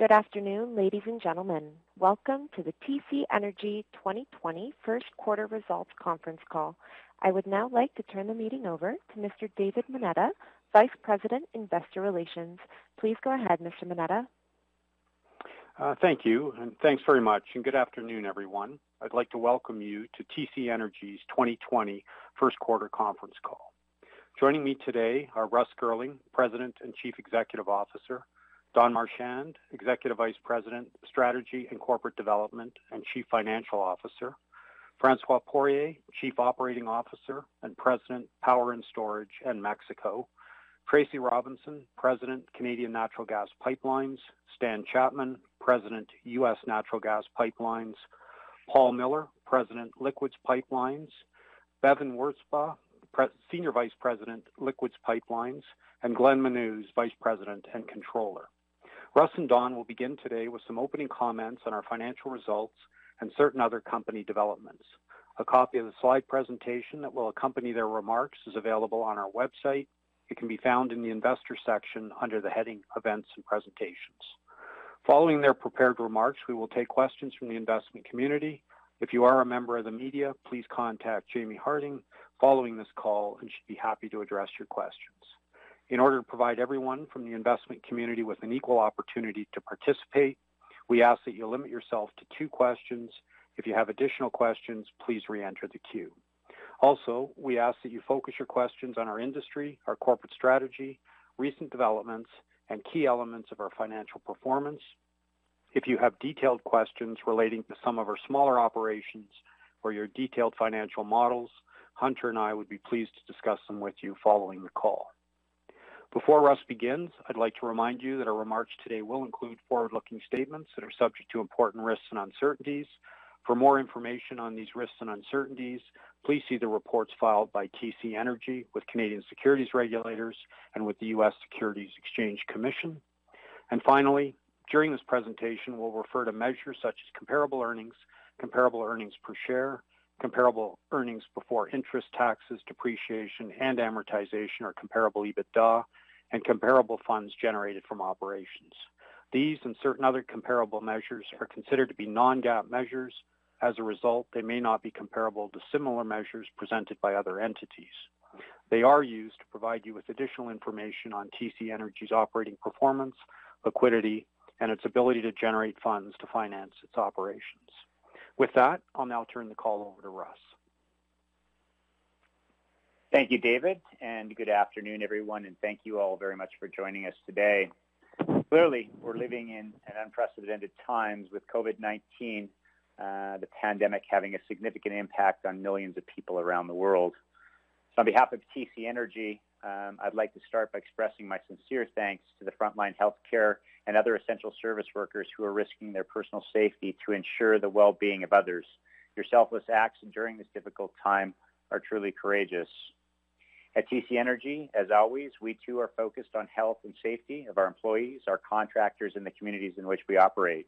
Good afternoon, ladies and gentlemen. Welcome to the TC Energy 2020 first quarter results conference call. I would now like to turn the meeting over to Mr. David Moneta, Vice President, Investor Relations. Please go ahead, Mr. Moneta. Uh, thank you, and thanks very much, and good afternoon, everyone. I'd like to welcome you to TC Energy's 2020 first quarter conference call. Joining me today are Russ Girling, President and Chief Executive Officer, Don Marchand, Executive Vice President, Strategy and Corporate Development and Chief Financial Officer, Francois Poirier, Chief Operating Officer and President, Power and Storage and Mexico, Tracy Robinson, President, Canadian Natural Gas Pipelines, Stan Chapman, President, U.S. Natural Gas Pipelines, Paul Miller, President, Liquids Pipelines, Bevin Wirzba, Senior Vice President, Liquids Pipelines, and Glenn Menuz, Vice President and Controller. Russ and Don will begin today with some opening comments on our financial results and certain other company developments. A copy of the slide presentation that will accompany their remarks is available on our website. It can be found in the investor section under the heading Events and Presentations. Following their prepared remarks, we will take questions from the investment community. If you are a member of the media, please contact Jamie Harding following this call and she'd be happy to address your questions. In order to provide everyone from the investment community with an equal opportunity to participate, we ask that you limit yourself to two questions. If you have additional questions, please re-enter the queue. Also, we ask that you focus your questions on our industry, our corporate strategy, recent developments, and key elements of our financial performance. If you have detailed questions relating to some of our smaller operations or your detailed financial models, Hunter and I would be pleased to discuss them with you following the call. Before Russ begins, I'd like to remind you that our remarks today will include forward-looking statements that are subject to important risks and uncertainties. For more information on these risks and uncertainties, please see the reports filed by TC Energy with Canadian securities regulators and with the U.S. Securities Exchange Commission. And finally, during this presentation, we'll refer to measures such as comparable earnings, comparable earnings per share, comparable earnings before interest, taxes, depreciation, and amortization, or comparable EBITDA, and comparable funds generated from operations. These and certain other comparable measures are considered to be non-GAAP measures. As a result, they may not be comparable to similar measures presented by other entities. They are used to provide you with additional information on TC Energy's operating performance, liquidity, and its ability to generate funds to finance its operations. With that, I'll now turn the call over to Russ. Thank you, David, and good afternoon, everyone, and thank you all very much for joining us today. Clearly, we're living in an unprecedented times with COVID-19, uh, the pandemic having a significant impact on millions of people around the world. So on behalf of TC Energy, um, I'd like to start by expressing my sincere thanks to the frontline healthcare and other essential service workers who are risking their personal safety to ensure the well-being of others. Your selfless acts during this difficult time are truly courageous. At TC Energy, as always, we too are focused on health and safety of our employees, our contractors, and the communities in which we operate.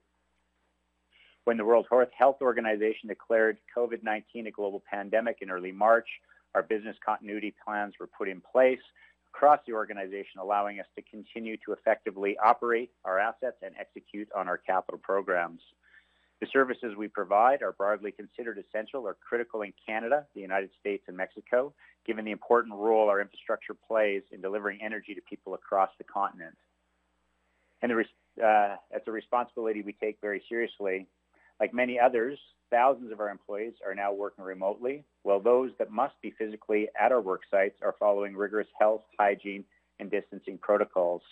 When the World Health Organization declared COVID-19 a global pandemic in early March, our business continuity plans were put in place across the organization, allowing us to continue to effectively operate our assets and execute on our capital programs. The services we provide are broadly considered essential or critical in Canada, the United States, and Mexico, given the important role our infrastructure plays in delivering energy to people across the continent. And the, uh, that's a responsibility we take very seriously. Like many others, thousands of our employees are now working remotely, while those that must be physically at our work sites are following rigorous health, hygiene, and distancing protocols.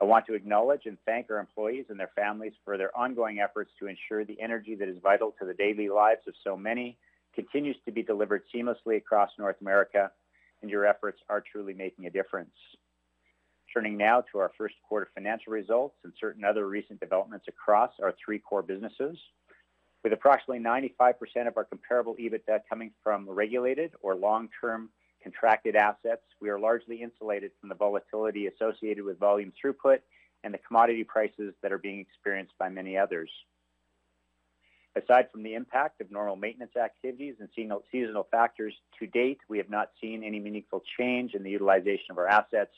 I want to acknowledge and thank our employees and their families for their ongoing efforts to ensure the energy that is vital to the daily lives of so many continues to be delivered seamlessly across North America, and your efforts are truly making a difference. Turning now to our first quarter financial results and certain other recent developments across our three core businesses. With approximately 95% of our comparable EBITDA coming from regulated or long-term contracted assets, we are largely insulated from the volatility associated with volume throughput and the commodity prices that are being experienced by many others. Aside from the impact of normal maintenance activities and seasonal factors, to date, we have not seen any meaningful change in the utilization of our assets,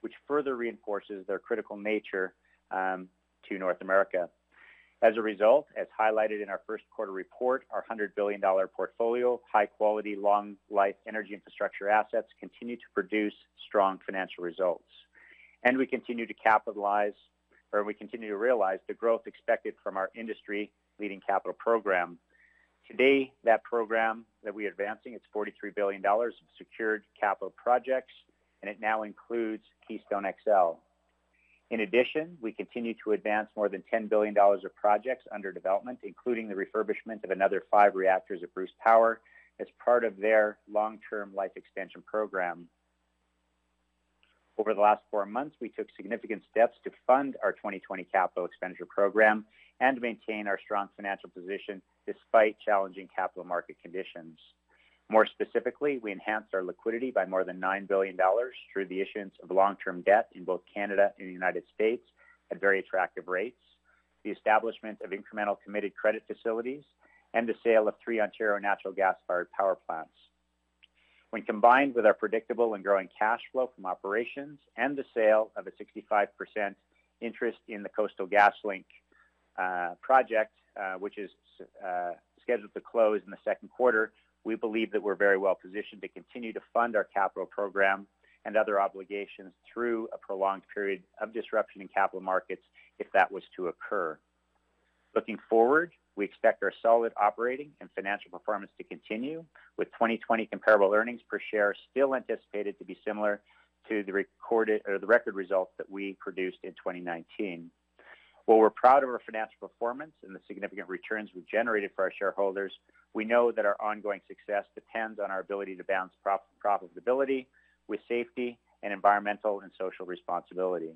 which further reinforces their critical nature um, to North America. As a result, as highlighted in our first quarter report, our $100 billion portfolio of high-quality, long-life energy infrastructure assets continue to produce strong financial results. And we continue to capitalize, or we continue to realize the growth expected from our industry-leading capital program. Today, that program that we are advancing, it's $43 billion of secured capital projects, and it now includes Keystone XL. In addition, we continue to advance more than $10 billion of projects under development, including the refurbishment of another five reactors at Bruce Power as part of their long-term life extension program. Over the last four months, we took significant steps to fund our 2020 capital expenditure program and maintain our strong financial position despite challenging capital market conditions. More specifically, we enhanced our liquidity by more than $9 billion through the issuance of long-term debt in both Canada and the United States at very attractive rates, the establishment of incremental committed credit facilities, and the sale of three Ontario natural gas-fired power plants. When combined with our predictable and growing cash flow from operations and the sale of a 65% interest in the Coastal GasLink uh, project, uh, which is uh, scheduled to close in the second quarter, we believe that we're very well positioned to continue to fund our capital program and other obligations through a prolonged period of disruption in capital markets if that was to occur. Looking forward, we expect our solid operating and financial performance to continue, with 2020 comparable earnings per share still anticipated to be similar to the recorded or the record results that we produced in 2019. While we're proud of our financial performance and the significant returns we've generated for our shareholders, we know that our ongoing success depends on our ability to balance profitability with safety and environmental and social responsibility.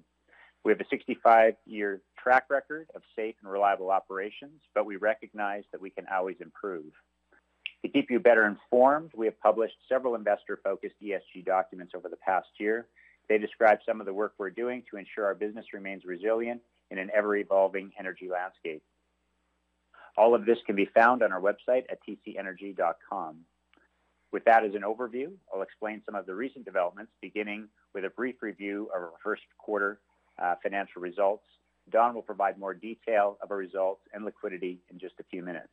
We have a 65-year track record of safe and reliable operations, but we recognize that we can always improve. To keep you better informed, we have published several investor-focused ESG documents over the past year. They describe some of the work we're doing to ensure our business remains resilient in an ever-evolving energy landscape. All of this can be found on our website at tcenergy.com. With that as an overview, I'll explain some of the recent developments, beginning with a brief review of our first quarter uh, financial results. Don will provide more detail of our results and liquidity in just a few minutes.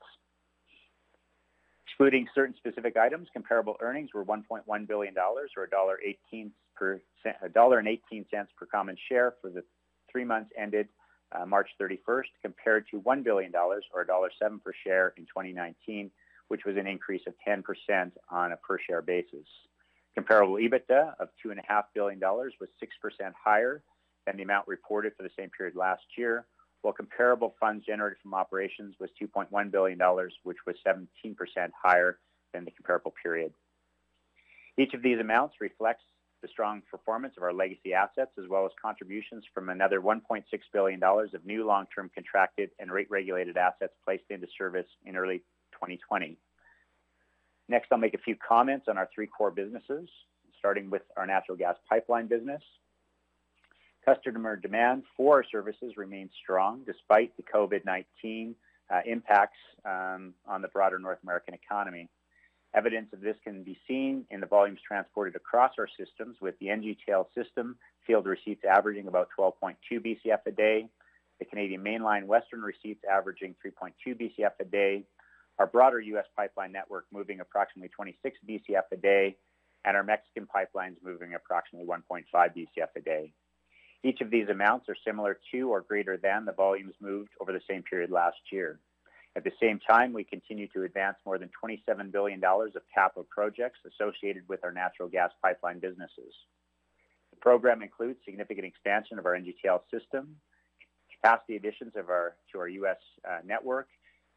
Excluding certain specific items, comparable earnings were $1.1 billion or $1.18 per, $1.18 per common share for the three months ended uh, March 31st, compared to $1 billion or $1.07 per share in 2019, which was an increase of 10% on a per share basis. Comparable EBITDA of $2.5 billion was 6% higher than the amount reported for the same period last year, while comparable funds generated from operations was $2.1 billion, which was 17% higher than the comparable period. Each of these amounts reflects the strong performance of our legacy assets, as well as contributions from another $1.6 billion of new long-term contracted and rate-regulated assets placed into service in early 2020. Next, I'll make a few comments on our three core businesses, starting with our natural gas pipeline business. Customer demand for our services remains strong despite the COVID-19 uh, impacts um, on the broader North American economy. Evidence of this can be seen in the volumes transported across our systems, with the NGTL system field receipts averaging about 12.2 BCF a day, the Canadian Mainline Western receipts averaging 3.2 BCF a day, our broader U.S. pipeline network moving approximately 26 BCF a day, and our Mexican pipelines moving approximately 1.5 BCF a day. Each of these amounts are similar to or greater than the volumes moved over the same period last year. At the same time, we continue to advance more than $27 billion of capital projects associated with our natural gas pipeline businesses. The program includes significant expansion of our NGTL system, capacity additions of our, to our U.S. Uh, network,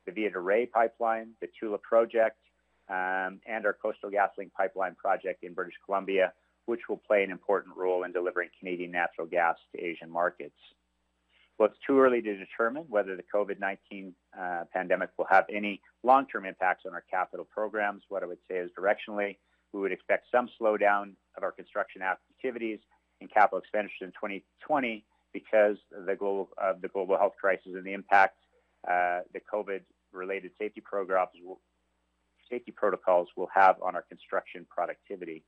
the Villa de Reyes pipeline, the Tula project, um, and our Coastal GasLink pipeline project in British Columbia, which will play an important role in delivering Canadian natural gas to Asian markets. Well, it's too early to determine whether the COVID-19 uh, pandemic will have any long-term impacts on our capital programs. What I would say is directionally, we would expect some slowdown of our construction activities and capital expenditures in 2020 because of the global, of the global health crisis and the impact uh, the COVID-related safety programs will, safety protocols will have on our construction productivity.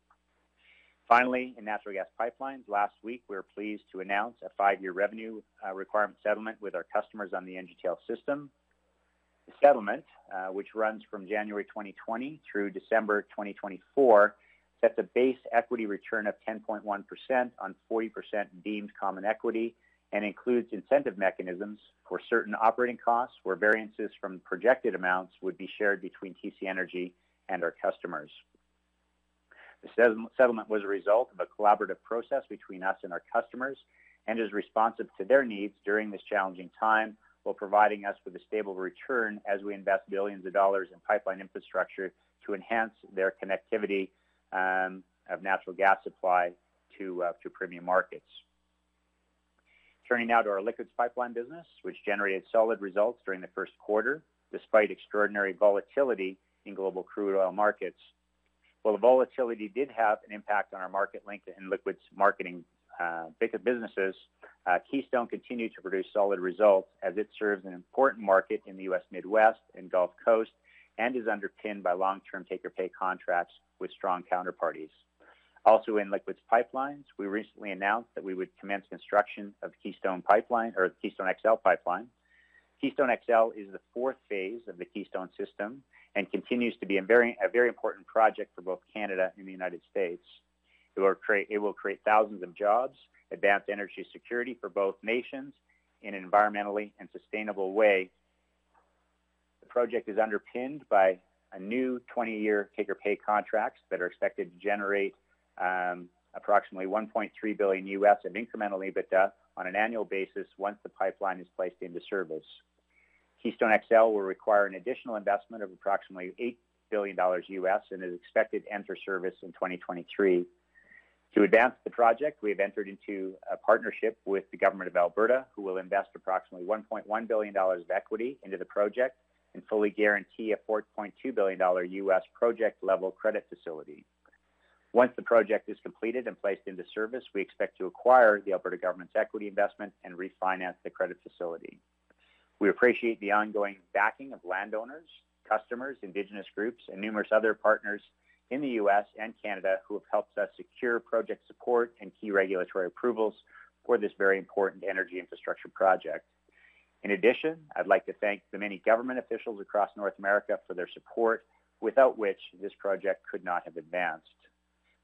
Finally, in natural gas pipelines, last week we were pleased to announce a five-year revenue uh, requirement settlement with our customers on the NGTL system. The settlement, uh, which runs from January 2020 through December 2024, sets a base equity return of 10.1% on 40% deemed common equity and includes incentive mechanisms for certain operating costs where variances from projected amounts would be shared between TC Energy and our customers. The settlement was a result of a collaborative process between us and our customers and is responsive to their needs during this challenging time while providing us with a stable return as we invest billions of dollars in pipeline infrastructure to enhance their connectivity um, of natural gas supply to, uh, to premium markets. Turning now to our liquids pipeline business, which generated solid results during the first quarter, despite extraordinary volatility in global crude oil markets. While the volatility did have an impact on our Marketlink and liquids marketing uh, businesses, uh, Keystone continued to produce solid results as it serves an important market in the U.S. Midwest and Gulf Coast and is underpinned by long-term take-or-pay contracts with strong counterparties. Also in liquids pipelines, we recently announced that we would commence construction of Keystone Pipeline or the Keystone XL pipeline. Keystone XL is the fourth phase of the Keystone system and continues to be a very, a very important project for both Canada and the United States. It will, create, it will create thousands of jobs, advance energy security for both nations in an environmentally and sustainable way. The project is underpinned by a new 20-year take-or-pay contracts that are expected to generate um, approximately 1.3 billion US of incremental EBITDA on an annual basis once the pipeline is placed into service. Keystone XL will require an additional investment of approximately $8 billion US and is expected to enter service in 2023. To advance the project, we have entered into a partnership with the Government of Alberta, who will invest approximately $1.1 billion of equity into the project and fully guarantee a $4.2 billion US project level credit facility. Once the project is completed and placed into service, we expect to acquire the Alberta government's equity investment and refinance the credit facility. We appreciate the ongoing backing of landowners, customers, Indigenous groups, and numerous other partners in the U.S. and Canada who have helped us secure project support and key regulatory approvals for this very important energy infrastructure project. In addition, I'd like to thank the many government officials across North America for their support, without which this project could not have advanced.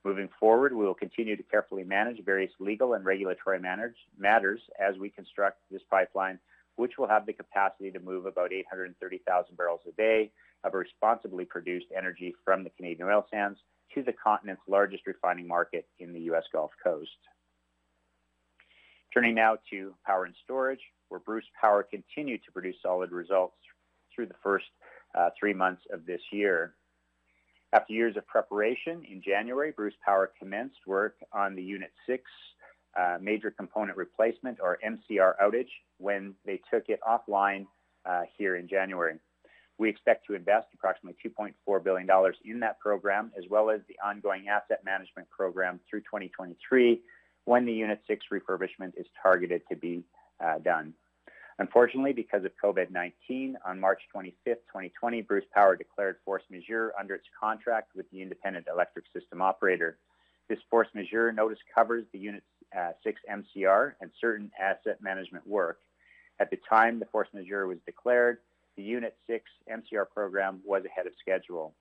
Moving forward, we will continue to carefully manage various legal and regulatory matters as we construct this pipeline which will have the capacity to move about 830,000 barrels a day of responsibly produced energy from the Canadian oil sands to the continent's largest refining market in the U.S. Gulf Coast. Turning now to power and storage, where Bruce Power continued to produce solid results through the first uh, three months of this year. After years of preparation, in January, Bruce Power commenced work on the Unit 6 uh, major component replacement or MCR outage when they took it offline uh, here in January. We expect to invest approximately $2.4 billion in that program, as well as the ongoing asset management program through 2023, when the Unit 6 refurbishment is targeted to be uh, done. Unfortunately, because of COVID-19, on March 25, 2020, Bruce Power declared force majeure under its contract with the Independent Electric System Operator. This force majeure notice covers the Unit uh, 6 MCR and certain asset management work. At the time the force majeure was declared, the Unit 6 MCR program was ahead of schedule.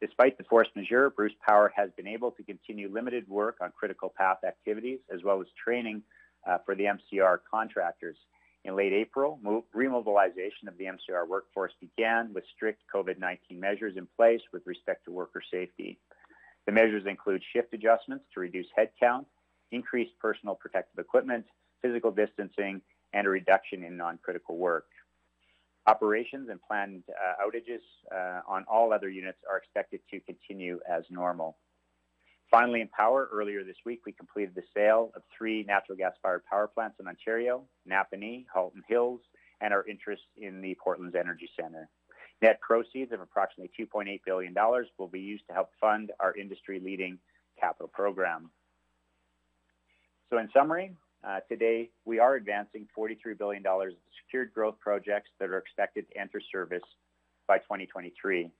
Despite the force majeure, Bruce Power has been able to continue limited work on critical path activities as well as training uh, for the MCR contractors. In late April, remobilization of the MCR workforce began with strict COVID-19 measures in place with respect to worker safety. The measures include shift adjustments to reduce headcount, increased personal protective equipment, physical distancing, and a reduction in non-critical work. Operations and planned uh, outages uh, on all other units are expected to continue as normal. Finally, in power, earlier this week, we completed the sale of three natural gas-fired power plants in Ontario, Napanee, Halton Hills, and our interest in the Portlands Energy Centre. Net proceeds of approximately $2.8 billion will be used to help fund our industry-leading capital program. So in summary, uh, today we are advancing $43 billion of secured growth projects that are expected to enter service by 2023.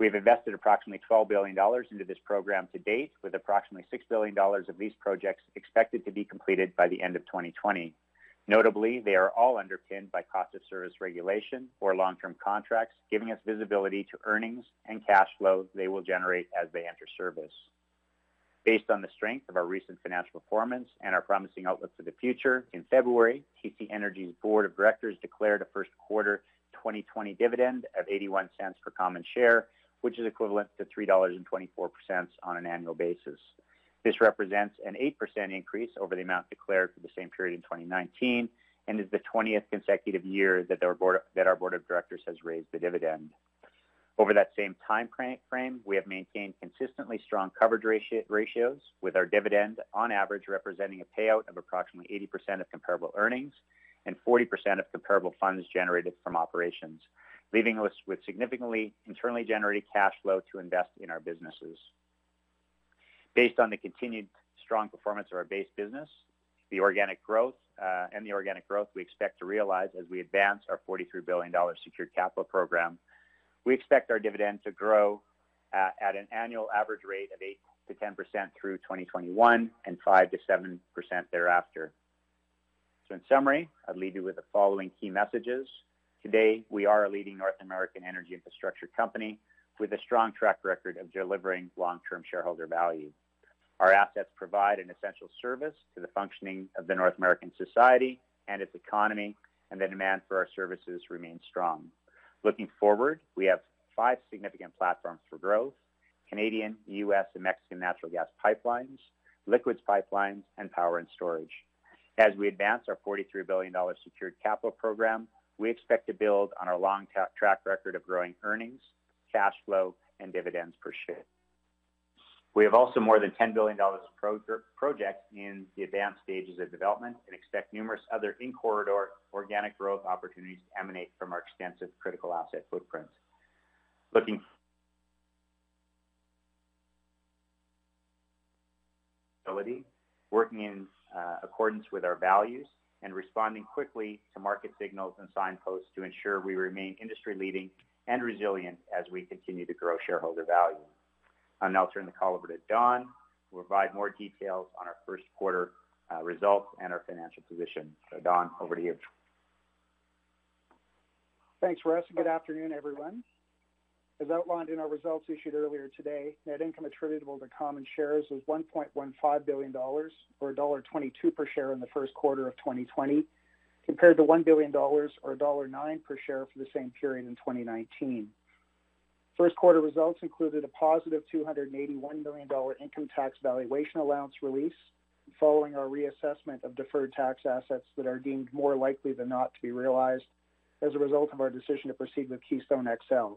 We have invested approximately $12 billion into this program to date, with approximately $6 billion of these projects expected to be completed by the end of 2020. Notably, they are all underpinned by cost of service regulation or long-term contracts, giving us visibility to earnings and cash flow they will generate as they enter service. Based on the strength of our recent financial performance and our promising outlook for the future, in February, TC Energy's board of directors declared a first quarter 2020 dividend of 81 cents per common share, which is equivalent to $3.24 on an annual basis. This represents an 8% increase over the amount declared for the same period in 2019 and is the 20th consecutive year that our board, that our board of directors has raised the dividend. Over that same time frame, we have maintained consistently strong coverage ratio, ratios, with our dividend on average representing a payout of approximately 80% of comparable earnings and 40% of comparable funds generated from operations, leaving us with significantly internally generated cash flow to invest in our businesses. Based on the continued strong performance of our base business, the organic growth uh, and the organic growth we expect to realize as we advance our $43 billion secured capital program, we expect our dividend to grow uh, at an annual average rate of 8 to 10 percent through 2021 and 5 to 7 percent thereafter. So in summary, I'd leave you with the following key messages. Today, we are a leading North American energy infrastructure company with a strong track record of delivering long-term shareholder value. Our assets provide an essential service to the functioning of the North American society and its economy, and the demand for our services remains strong. Looking forward, we have five significant platforms for growth, Canadian, U.S., and Mexican natural gas pipelines, liquids pipelines, and power and storage. As we advance our $43 billion secured capital program, we expect to build on our long track record of growing earnings, cash flow, and dividends per share. We have also more than $10 billion of pro projects in the advanced stages of development and expect numerous other in-corridor organic growth opportunities to emanate from our extensive critical asset footprint. Looking ability, working in uh, accordance with our values and responding quickly to market signals and signposts to ensure we remain industry leading and resilient as we continue to grow shareholder value. I'll now turn the call over to Don, who will provide more details on our first quarter uh, results and our financial position. Don, over to you. Thanks, Russ, and good afternoon, everyone. As outlined in our results issued earlier today, net income attributable to common shares was $1.15 billion, or $1.22 per share in the first quarter of 2020, compared to $1 billion, or $1.09 per share for the same period in 2019. First quarter results included a positive $281 million income tax valuation allowance release following our reassessment of deferred tax assets that are deemed more likely than not to be realized as a result of our decision to proceed with Keystone XL.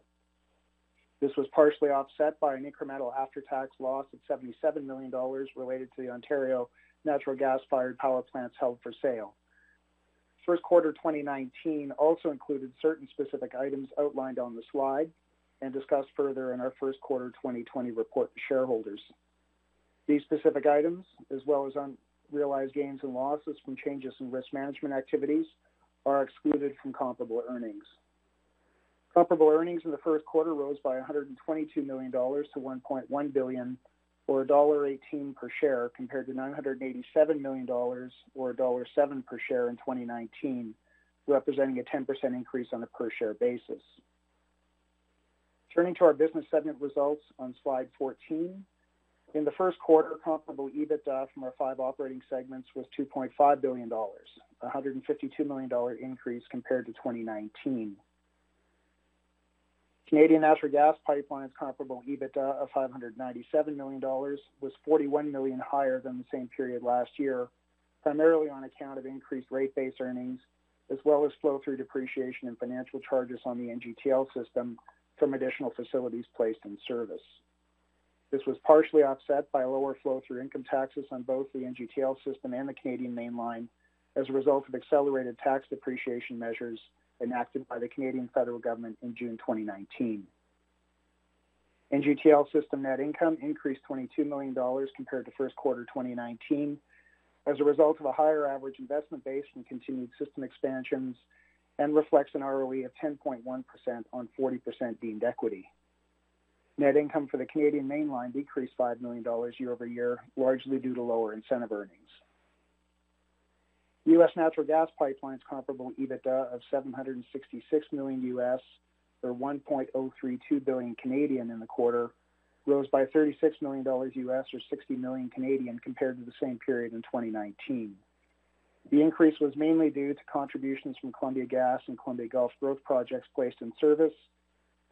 This was partially offset by an incremental after-tax loss of $77 million related to the Ontario natural gas-fired power plants held for sale. First quarter 2019 also included certain specific items outlined on the slide, and discussed further in our first quarter 2020 report to shareholders. These specific items, as well as unrealized gains and losses from changes in risk management activities, are excluded from comparable earnings. Comparable earnings in the first quarter rose by $122 million to 1.1 billion, or $1.18 per share, compared to $987 million, or $1.07 per share in 2019, representing a 10% increase on a per share basis. Turning to our business segment results on slide 14. In the first quarter, comparable EBITDA from our five operating segments was $2.5 billion, a $152 million increase compared to 2019. Canadian Natural Gas Pipelines comparable EBITDA of $597 million was 41 million higher than the same period last year, primarily on account of increased rate base earnings, as well as flow-through depreciation and financial charges on the NGTL system from additional facilities placed in service. This was partially offset by lower flow-through income taxes on both the NGTL system and the Canadian Mainline as a result of accelerated tax depreciation measures enacted by the Canadian federal government in June 2019. NGTL system net income increased $22 million compared to first quarter 2019 as a result of a higher average investment base from continued system expansions and reflects an ROE of 10.1% on 40% deemed equity. Net income for the Canadian Mainline decreased $5 million year-over-year, largely due to lower incentive earnings. U.S. natural gas pipelines comparable EBITDA of 766 million US or 1.032 billion Canadian in the quarter rose by 36 million dollars US or 60 million Canadian compared to the same period in 2019. The increase was mainly due to contributions from Columbia Gas and Columbia Gulf growth projects placed in service,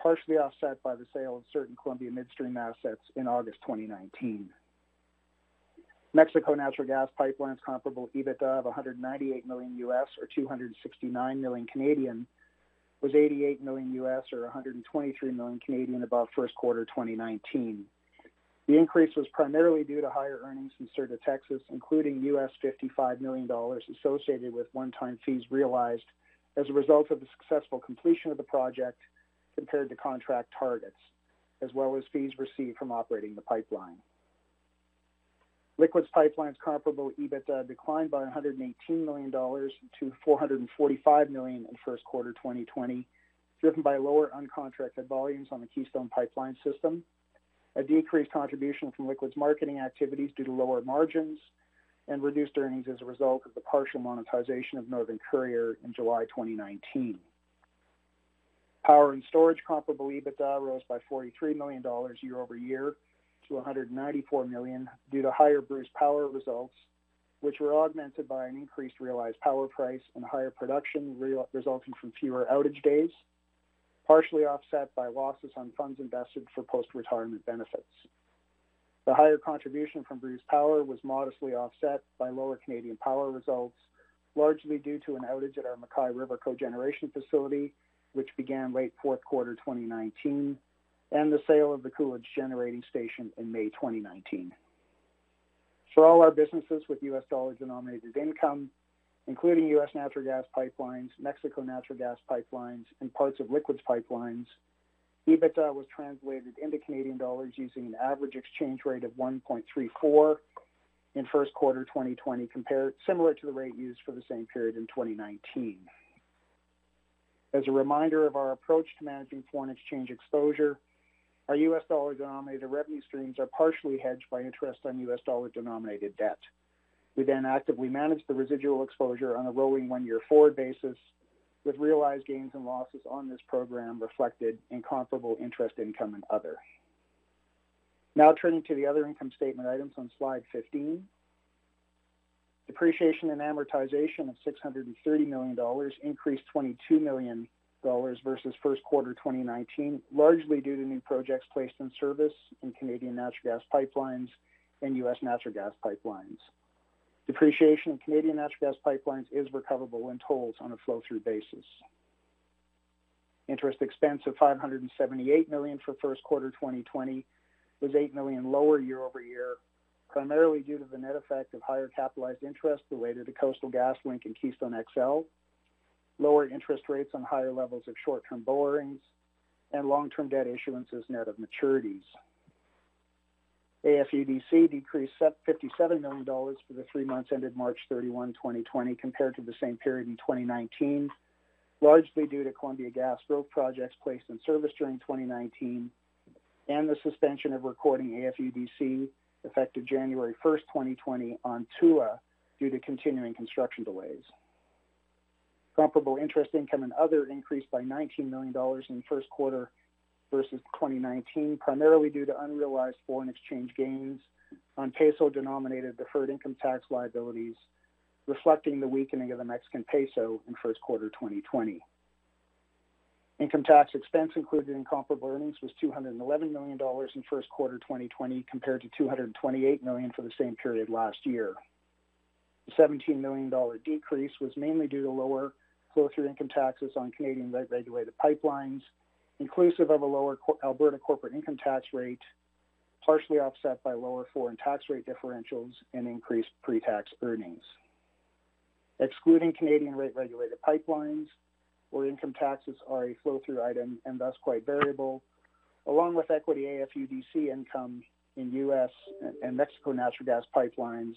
partially offset by the sale of certain Columbia Midstream assets in August 2019. Mexico Natural Gas Pipelines comparable EBITDA of 198 million US or 269 million Canadian was 88 million US or 123 million Canadian above first quarter 2019. The increase was primarily due to higher earnings in de Texas, including US $55 million associated with one-time fees realized as a result of the successful completion of the project compared to contract targets, as well as fees received from operating the pipeline. Liquids Pipelines comparable EBITDA declined by 118 million dollars to 445 million in first quarter 2020, driven by lower uncontracted volumes on the Keystone Pipeline System, a decreased contribution from liquids marketing activities due to lower margins, and reduced earnings as a result of the partial monetization of Northern Courier in July 2019. Power and Storage comparable EBITDA rose by 43 million dollars year-over-year to 194 million due to higher Bruce Power results, which were augmented by an increased realized power price and higher production resulting from fewer outage days, partially offset by losses on funds invested for post-retirement benefits. The higher contribution from Bruce Power was modestly offset by lower Canadian Power results, largely due to an outage at our MacKay River cogeneration facility, which began late fourth quarter 2019, and the sale of the Coolidge Generating Station in May 2019. For all our businesses with U.S. dollar-denominated income, including U.S. natural gas pipelines, Mexico natural gas pipelines, and parts of liquids pipelines, EBITDA was translated into Canadian dollars using an average exchange rate of 1.34 in first quarter 2020, compared similar to the rate used for the same period in 2019. As a reminder of our approach to managing foreign exchange exposure, our U.S. dollar-denominated revenue streams are partially hedged by interest on U.S. dollar-denominated debt. We then actively manage the residual exposure on a rolling one-year forward basis with realized gains and losses on this program reflected in comparable interest income and other. Now turning to the other income statement items on slide 15. Depreciation and amortization of 630 million dollars increased 22 million dollars versus first quarter 2019, largely due to new projects placed in service in Canadian natural gas pipelines and U.S. natural gas pipelines. Depreciation in Canadian natural gas pipelines is recoverable in tolls on a flow-through basis. Interest expense of 578 million for first quarter 2020 was 8 million lower year-over-year, primarily due to the net effect of higher capitalized interest related to Coastal GasLink and Keystone XL, lower interest rates on higher levels of short-term borrowings, and long-term debt issuances net of maturities. AFUDC decreased 57 million dollars for the three months ended March 31, 2020, compared to the same period in 2019, largely due to Columbia Gas growth projects placed in service during 2019 and the suspension of recording AFUDC effective January 1st, 2020 on Tula due to continuing construction delays. Comparable interest income and other increased by 19 million dollars in the first quarter versus 2019, primarily due to unrealized foreign exchange gains on peso-denominated deferred income tax liabilities, reflecting the weakening of the Mexican peso in first quarter 2020. Income tax expense included in comparable earnings was 211 million dollars in first quarter 2020 compared to 228 million for the same period last year. The 17 million dollar decrease was mainly due to lower flow-through income taxes on Canadian regulated pipelines, inclusive of a lower Alberta corporate income tax rate, partially offset by lower foreign tax rate differentials and increased pre-tax earnings. Excluding Canadian rate-regulated pipelines, where income taxes are a flow-through item and thus quite variable, along with equity AFUDC income in U.S. and Mexico natural gas pipelines,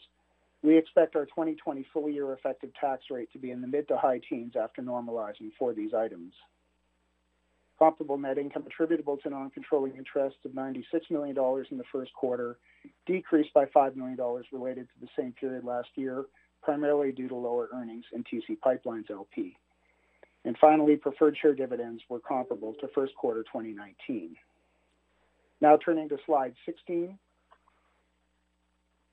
we expect our 2020 full-year effective tax rate to be in the mid to high teens after normalizing for these items. Comparable net income attributable to non-controlling interests of $96 million in the first quarter decreased by $5 million related to the same period last year, primarily due to lower earnings in TC PipeLines, LP. And finally, preferred share dividends were comparable to first quarter 2019. Now turning to slide 16.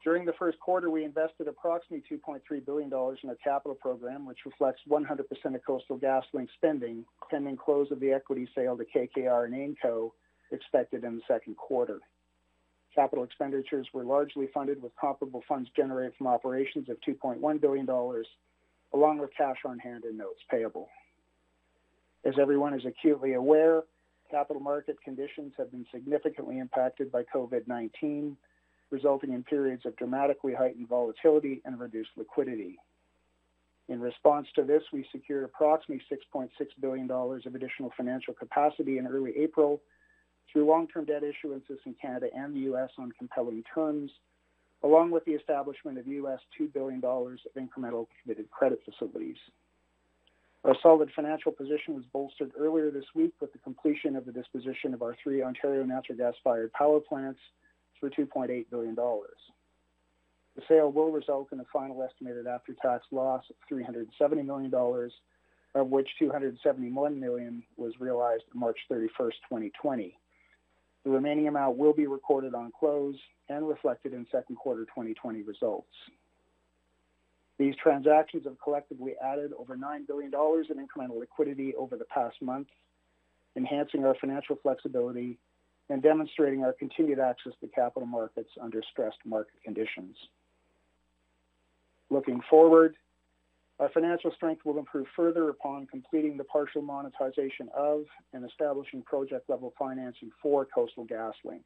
During the first quarter, we invested approximately $2.3 billion in our capital program, which reflects 100% of Coastal GasLink spending, pending close of the equity sale to KKR and AIMCo expected in the second quarter. Capital expenditures were largely funded with comparable funds generated from operations of $2.1 billion, along with cash on hand and notes payable. As everyone is acutely aware, capital market conditions have been significantly impacted by COVID-19, resulting in periods of dramatically heightened volatility and reduced liquidity. In response to this, we secured approximately $6.6 billion of additional financial capacity in early April through long-term debt issuances in Canada and the U.S. on compelling terms, along with the establishment of U.S. $2 billion of incremental committed credit facilities. Our solid financial position was bolstered earlier this week with the completion of the disposition of our three Ontario natural gas-fired power plants for $2.8 billion. The sale will result in a final estimated after-tax loss of $370 million, of which 271 million was realized March 31st, 2020. The remaining amount will be recorded on close and reflected in second quarter 2020 results. These transactions have collectively added over $9 billion in incremental liquidity over the past month, enhancing our financial flexibility and demonstrating our continued access to capital markets under stressed market conditions. Looking forward, our financial strength will improve further upon completing the partial monetization of and establishing project-level financing for Coastal GasLink.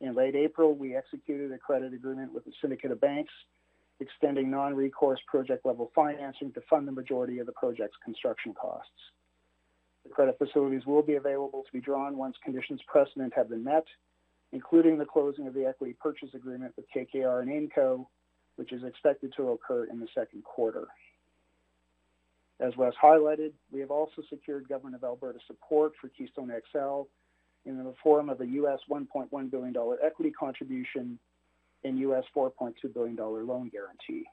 In late April, we executed a credit agreement with a syndicate of banks extending non-recourse project-level financing to fund the majority of the project's construction costs. Credit facilities will be available to be drawn once conditions precedent have been met, including the closing of the equity purchase agreement with KKR and AIMCo, which is expected to occur in the second quarter. As Russ highlighted, we have also secured Government of Alberta support for Keystone XL in the form of a US $1.1 billion equity contribution and US $4.2 billion loan guarantee.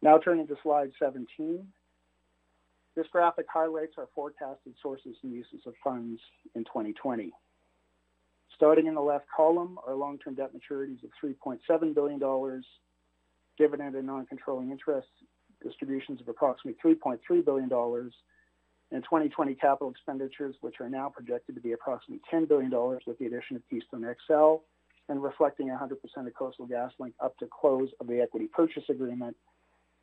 Now turning to slide 17. This graphic highlights our forecasted sources and uses of funds in 2020. Starting in the left column, our long-term debt maturities of $3.7 billion, dividend and non-controlling interest distributions of approximately $3.3 billion, and 2020 capital expenditures, which are now projected to be approximately $10 billion with the addition of Keystone XL and reflecting 100% of Coastal GasLink up to close of the equity purchase agreement,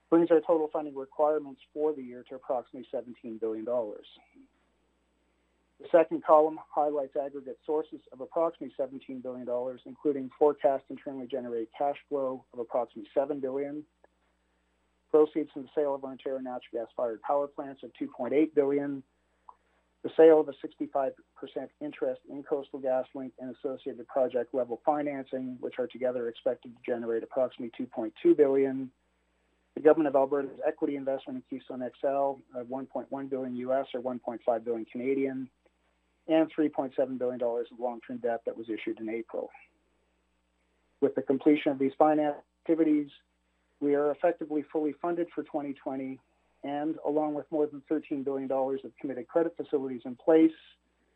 brings our total funding requirements for the year to approximately $17 billion. The second column highlights aggregate sources of approximately $17 billion, including forecast internally generated cash flow of approximately 7 billion, proceeds from the sale of our Ontario natural gas-fired power plants of 2.8 billion, the sale of a 65% interest in Coastal GasLink and associated project-level financing, which are together expected to generate approximately $2.2 billion, the Government of Alberta's equity investment in Keystone XL of 1.1 billion US or 1.5 billion Canadian, and $3.7 billion of long-term debt that was issued in April. With the completion of these finance activities, we are effectively fully funded for 2020 and along with more than $13 billion of committed credit facilities in place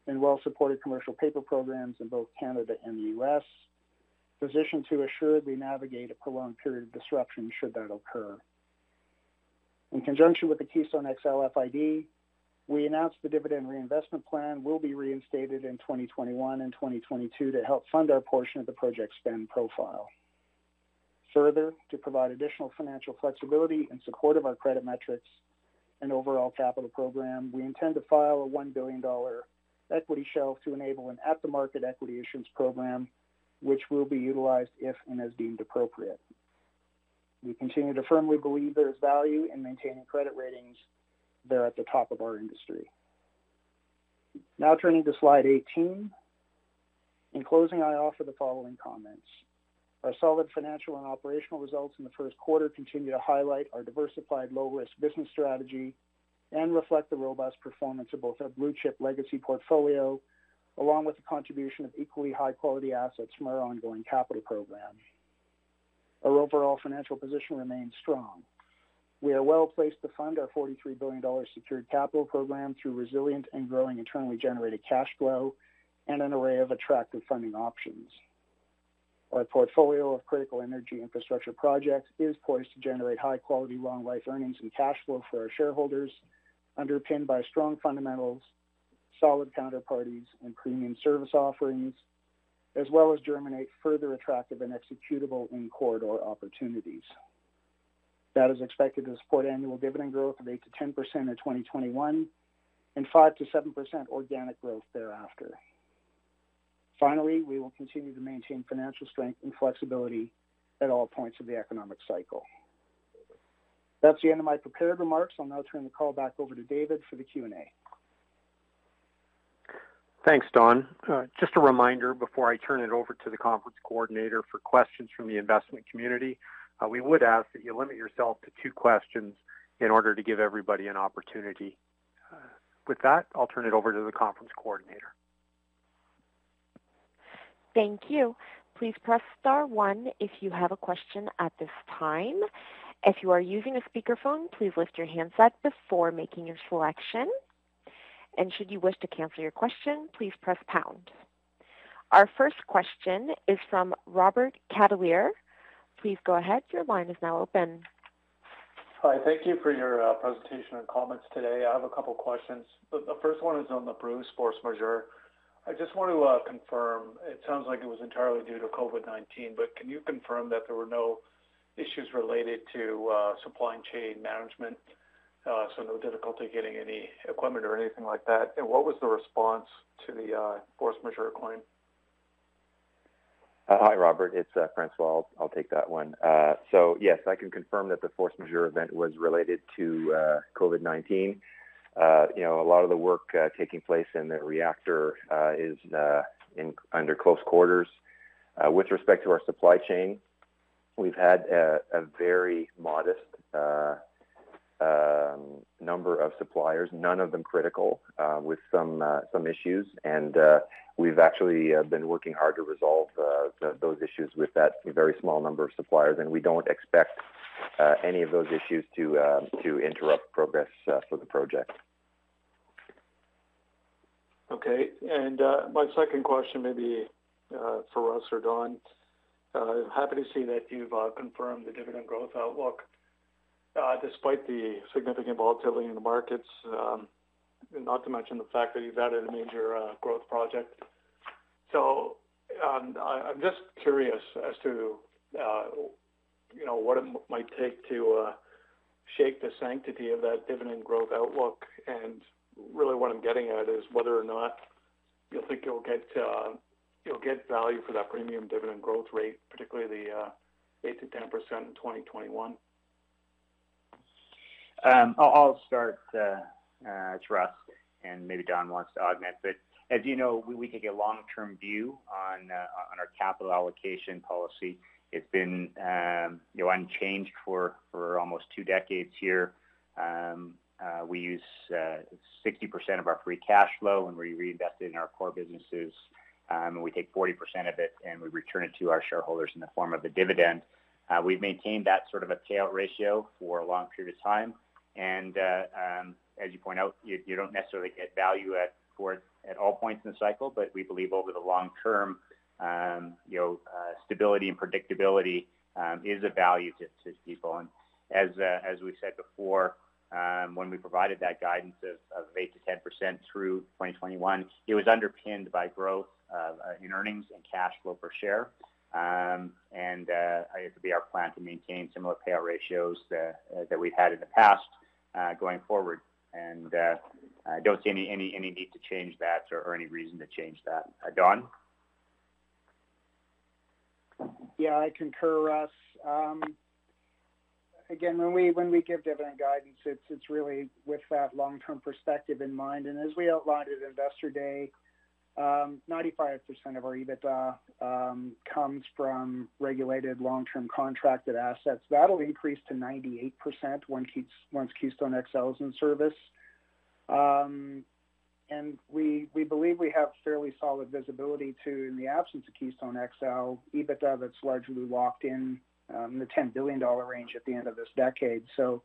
and well-supported commercial paper programs in both Canada and the U.S., positioned to assuredly navigate a prolonged period of disruption should that occur. In conjunction with the Keystone XL FID, we announced the dividend reinvestment plan will be reinstated in 2021 and 2022 to help fund our portion of the project spend profile. Further, to provide additional financial flexibility in support of our credit metrics and overall capital program, we intend to file a $1 billion equity shelf to enable an at-the-market equity issuance program, which will be utilized if and as deemed appropriate. We continue to firmly believe there is value in maintaining credit ratings there at the top of our industry. Now turning to slide 18. In closing, I offer the following comments. Our solid financial and operational results in the first quarter continue to highlight our diversified low-risk business strategy and reflect the robust performance of both our blue-chip legacy portfolio, along with the contribution of equally high-quality assets from our ongoing capital program. Our overall financial position remains strong. We are well-placed to fund our 43 billion dollars secured capital program through resilient and growing internally generated cash flow and an array of attractive funding options. Our portfolio of critical energy infrastructure projects is poised to generate high-quality, long-life earnings and cash flow for our shareholders, underpinned by strong fundamentals, solid counterparties, and premium service offerings, as well as germinate further attractive and executable in-corridor opportunities. That is expected to support annual dividend growth of 8%-10% in 2021 and 5%-7% organic growth thereafter. Finally, we will continue to maintain financial strength and flexibility at all points of the economic cycle. That's the end of my prepared remarks. I'll now turn the call back over to David for the Q&A. Thanks, Don. Uh, just a reminder before I turn it over to the conference coordinator for questions from the investment community, uh, we would ask that you limit yourself to two questions in order to give everybody an opportunity. Uh, with that, I'll turn it over to the conference coordinator. Thank you. Please press star one if you have a question at this time. If you are using a speakerphone, please lift your handset before making your selection. And should you wish to cancel your question, please press pound. Our first question is from Robert Catellier. Please go ahead. Your line is now open. Hi. Thank you for your uh, presentation and comments today. I have a couple questions. The first one is on the Bruce force majeure. I just want to uh, confirm, it sounds like it was entirely due to COVID-19, but can you confirm that there were no issues related to uh, supply chain management, Uh, so no difficulty getting any equipment or anything like that? And what was the response to the uh, force majeure claim? Uh, hi, Robert. It's François. I'll take that one. Uh, so, yes, I can confirm that the force majeure event was related to COVID-19. You know, A lot of the work taking place in the reactor is in under close quarters. With respect to our supply chain, we've had a very modest Um, number of suppliers, none of them critical, uh, with some uh, some issues. And uh, we've actually uh, been working hard to resolve those issues with that very small number of suppliers, and we don't expect any of those issues to to interrupt progress for the project. Okay. And my second question maybe for Russ or Don. Happy to see that you've confirmed the dividend growth outlook Uh, despite the significant volatility in the markets, um, not to mention the fact that you've added a major uh, growth project. So um, I'm just curious as to uh you know what it might take to uh, shake the sanctity of that dividend growth outlook. And really what I'm getting at is whether or not you think you'll get uh you'll get value for that premium dividend growth rate, particularly the 8%-10% in 2021. Um, I'll start, uh, uh, it's Russ, and maybe Don wants to augment. But as you know, we we take a long-term view on uh, on our capital allocation policy. It's been um, you know unchanged for for almost two decades here. Um, uh, we use uh, 60% of our free cash flow, and we reinvest it in our core businesses. Um, and we take 40% of it, and we return it to our shareholders in the form of a dividend. We've maintained that sort of a payout ratio for a long period of time. And uh, um, as you point out, you don't necessarily get value at, for it at all points in the cycle, but we believe over the long term, um, you know, uh, stability and predictability um, is a value to to people. And as uh, as we said before, um, when we provided that guidance of of 8%-10% through 2021, it was underpinned by growth uh, in earnings and cash flow per share. Um, And uh, it would be our plan to maintain similar payout ratios that that we've had in the past going forward. And uh, I don't see any, any, any need to change that or, or any reason to change that. Uh, Don? Yeah, I concur, Russ. Um, again, when we when we give dividend guidance, it's it's really with that long-term perspective in mind. And as we outlined at Investor Day, um, 95% of our EBITDA um, comes from regulated long-term contracted assets. That'll increase to 98% once Keystone XL is in service. Um, and we we believe we have fairly solid visibility to, in the absence of Keystone XL, EBITDA that's largely locked in um, the $10 billion range at the end of this decade. So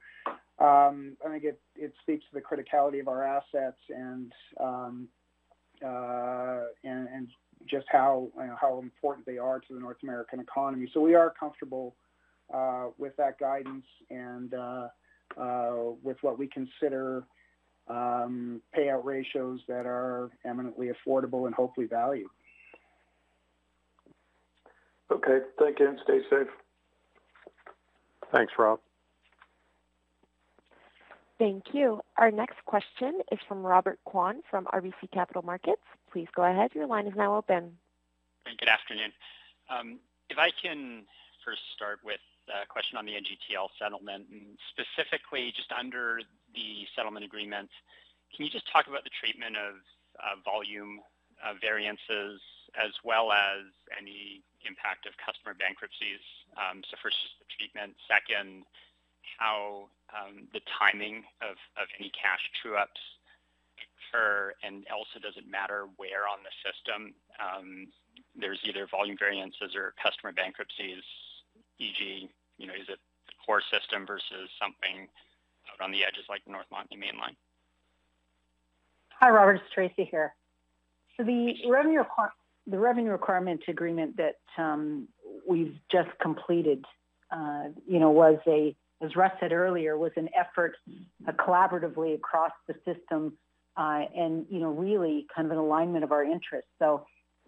um, I think it, it speaks to the criticality of our assets and um, uh, and, and, just how you know, how important they are to the North American economy. So we are comfortable uh, with that guidance and uh, uh with what we consider um, payout ratios that are eminently affordable and hopefully valued. Okay, thank you and stay safe. Thanks, Rob. Thank you. Our next question is from Robert Kwan from RBC Capital Markets. Please go ahead. Your line is now open. Good afternoon. Um, if I can first start with a question on the NGTL settlement, and specifically just under the settlement agreement, can you just talk about the treatment of uh, volume uh, variances as well as any impact of customer bankruptcies? Um, so first, just the treatment. Second, how um, the timing of, of any cash true-ups occur, and also does it matter where on the system um, there's either volume variances or customer bankruptcies, e.g., you know, is it the core system versus something out on the edges like the North Montney Mainline? Hi, Robert. It's Tracy here. So the revenue the revenue requirement agreement that um, we've just completed, uh, you know, was a as Russ said earlier, was an effort uh, collaboratively across the system, uh, and you know, really kind of an alignment of our interests. So,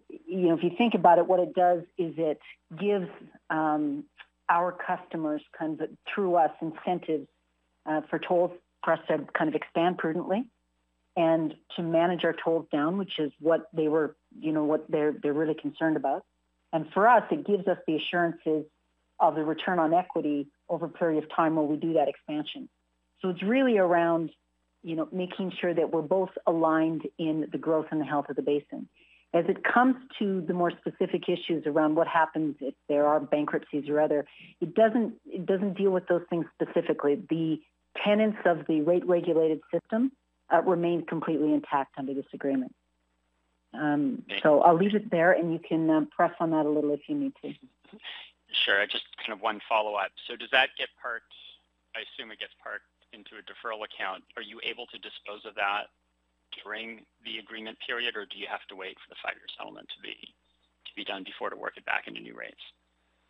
you know, if you think about it, what it does is it gives um, our customers kind of through us incentives uh, for tolls for us to kind of expand prudently and to manage our tolls down, which is what they were, you know, what they're they're really concerned about. And for us, it gives us the assurances of the return on equity over a period of time while we do that expansion. So it's really around, you know, making sure that we're both aligned in the growth and the health of the basin. As it comes to the more specific issues around what happens if there are bankruptcies or other, it doesn't it doesn't deal with those things specifically. The tenets of the rate regulated system uh, remain completely intact under this agreement. Um, so I'll leave it there, and you can uh, press on that a little if you need to. Sure. Just kind of one follow-up. So does that get parked? I assume it gets parked into a deferral account. Are you able to dispose of that during the agreement period, or do you have to wait for the five-year settlement to be to be done before to work it back into new rates?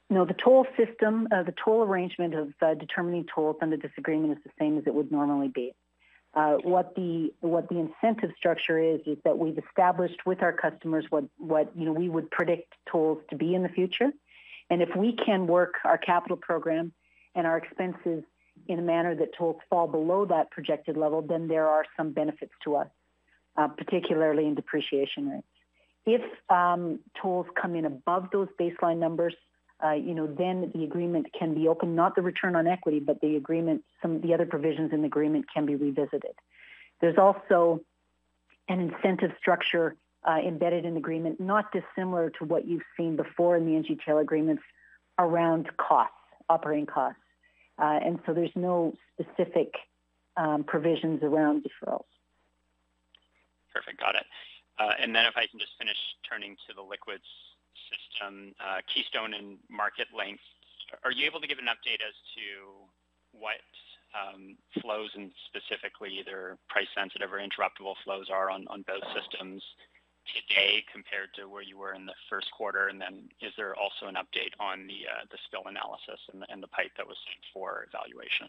No, the toll system, uh, the toll arrangement of uh, determining tolls under this agreement is the same as it would normally be. Uh, what the what the incentive structure is is that we've established with our customers what what you know we would predict tolls to be in the future, and if we can work our capital program and our expenses in a manner that tolls fall below that projected level, then there are some benefits to us, uh, particularly in depreciation rates. If um, tolls come in above those baseline numbers, uh, you know, then the agreement can be open, not the return on equity, but the agreement, some of the other provisions in the agreement can be revisited. There's also an incentive structure uh, embedded in the agreement, not dissimilar to what you've seen before in the NGTL agreements around costs, operating costs. Uh, and so there's no specific um, provisions around deferrals. Perfect, got it. Uh, and then if I can just finish turning to the liquids system, uh, Keystone and Marketlink, are you able to give an update as to what um, flows and specifically either price sensitive or interruptible flows are on, on both systems today compared to where you were in the first quarter? And then is there also an update on the uh, the spill analysis and the, pipe that was sent for evaluation?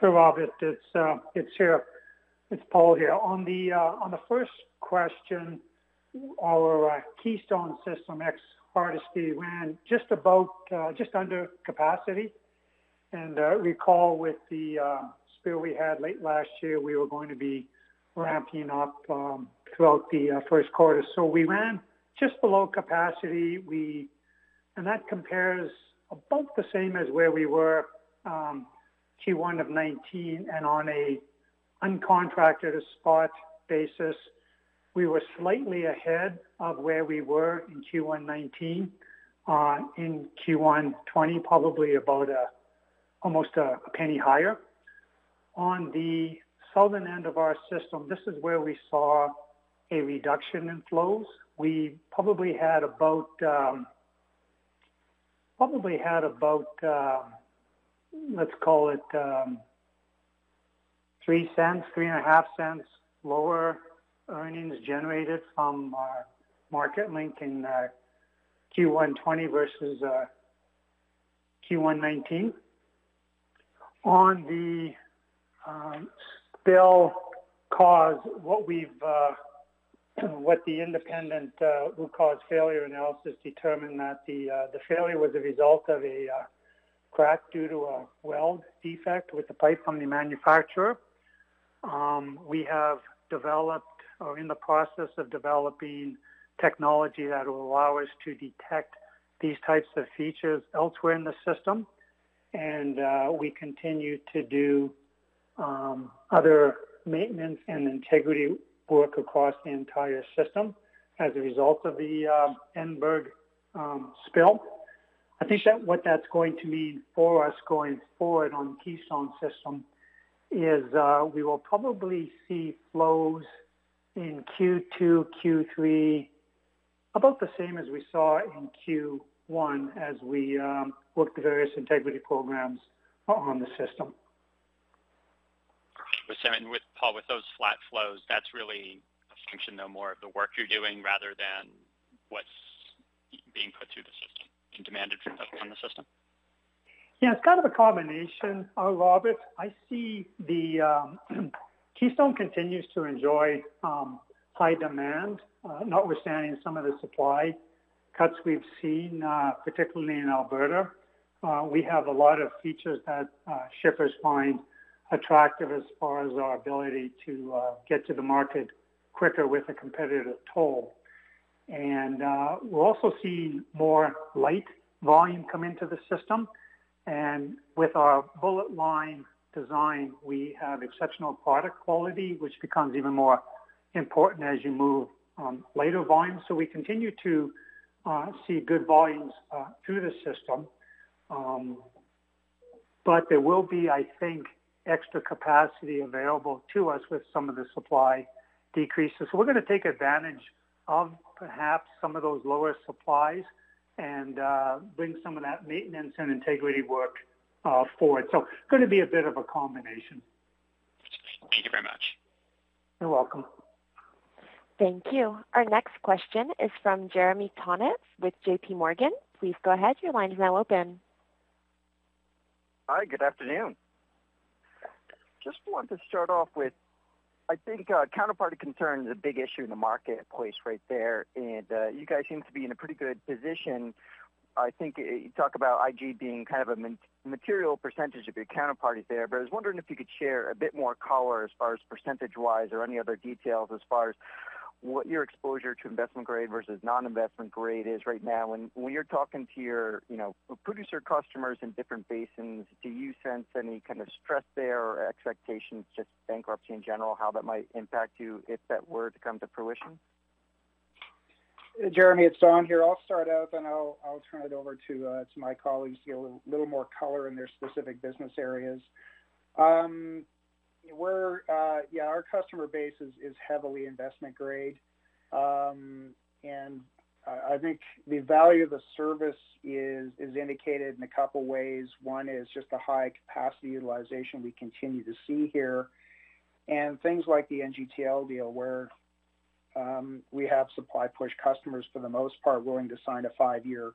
Sure, Rob. It's uh, it's here. It's Paul here. On the uh, on the first question, our Keystone system ex Hardisty ran just about just under capacity, and recall with the spill we had late last year, we were going to be ramping up um, throughout the uh, first quarter. So we ran just below capacity. We and that compares about the same as where we were um, Q1 of 19, and on a uncontracted spot basis, we were slightly ahead of where we were in Q1 19. Uh, in Q1 20, probably about a almost a, a penny higher. On the southern end of our system, this is where we saw a reduction in flows. We probably had about um, probably had about uh, let's call it um, three cents, three and a half cents lower earnings generated from our Marketlink in uh, Q1 20 versus uh, Q1 19. On the um, spill cause, what we've uh, what the independent uh, root cause failure analysis determined that the uh, the failure was a result of a uh, crack due to a weld defect with the pipe from the manufacturer. Um, we have developed or in the process of developing technology that will allow us to detect these types of features elsewhere in the system. And uh, we continue to do um, other maintenance and integrity work across the entire system as a result of the uh, Edinburg um, spill. I think that what that's going to mean for us going forward on the Keystone system is uh, we will probably see flows in Q2, Q3, about the same as we saw in Q1 as we um, work the various integrity programs on the system. With, with Paul, with those flat flows, that's really a function, though, more of the work you're doing rather than what's being put through the system and demanded on the system. Yeah, it's kind of a combination, uh, Robert. I see the um, Keystone continues to enjoy um, high demand, uh, notwithstanding some of the supply cuts we've seen, uh, particularly in Alberta. Uh, we have a lot of features that uh, shippers find attractive as far as our ability to uh, get to the market quicker with a competitive toll. And uh, we're also seeing more light volume come into the system. And with our bullet line design, we have exceptional product quality, which becomes even more important as you move um, later volumes. So we continue to uh, see good volumes uh, through the system. Um, but there will be, I think, extra capacity available to us with some of the supply decreases. So we're going to take advantage of perhaps some of those lower supplies and uh, bring some of that maintenance and integrity work uh, forward. So going to be a bit of a combination. Thank you very much. You're welcome. Thank you. Our next question is from Jeremy Tonet with JP Morgan. Please go ahead. Your line is now open. Hi, good afternoon. Just wanted to start off with I think uh, counterparty concern is a big issue in the marketplace right there, and uh, you guys seem to be in a pretty good position. I think uh, you talk about IG being kind of a material percentage of your counterparties there, but I was wondering if you could share a bit more color as far as percentage-wise or any other details as far as what your exposure to investment grade versus non-investment grade is right now. And when you're talking to your, you know, producer customers in different basins, do you sense any kind of stress there or expectations, just bankruptcy in general, how that might impact you if that were to come to fruition? Jeremy, it's Don here. I'll start out, and I'll I'll turn it over to uh, to my colleagues to get a little, little more color in their specific business areas. Um, we're uh, yeah, our customer base is, is heavily investment grade, um, and I think the value of the service is is indicated in a couple ways. One is just the high capacity utilization we continue to see here, and things like the NGTL deal where um, we have supply push customers for the most part willing to sign a five year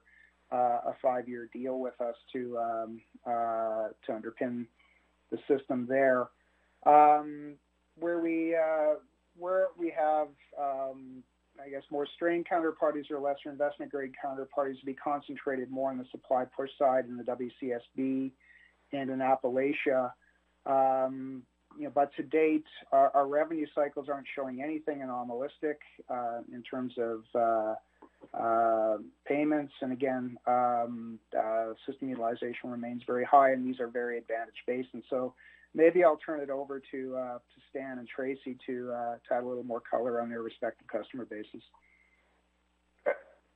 uh, a five year deal with us to um, uh, to underpin the system there. Um, where we uh, where we have um, I guess more strained counterparties or lesser investment grade counterparties to be concentrated more on the supply push side in the WCSB and in Appalachia. Um, you know, but to date, our, our, revenue cycles aren't showing anything anomalistic uh, in terms of uh, uh, payments. And again, um, uh, system utilization remains very high, and these are very advantage based. And so maybe I'll turn it over to uh, to Stan and Tracy to, uh, to add a little more color on their respective customer bases.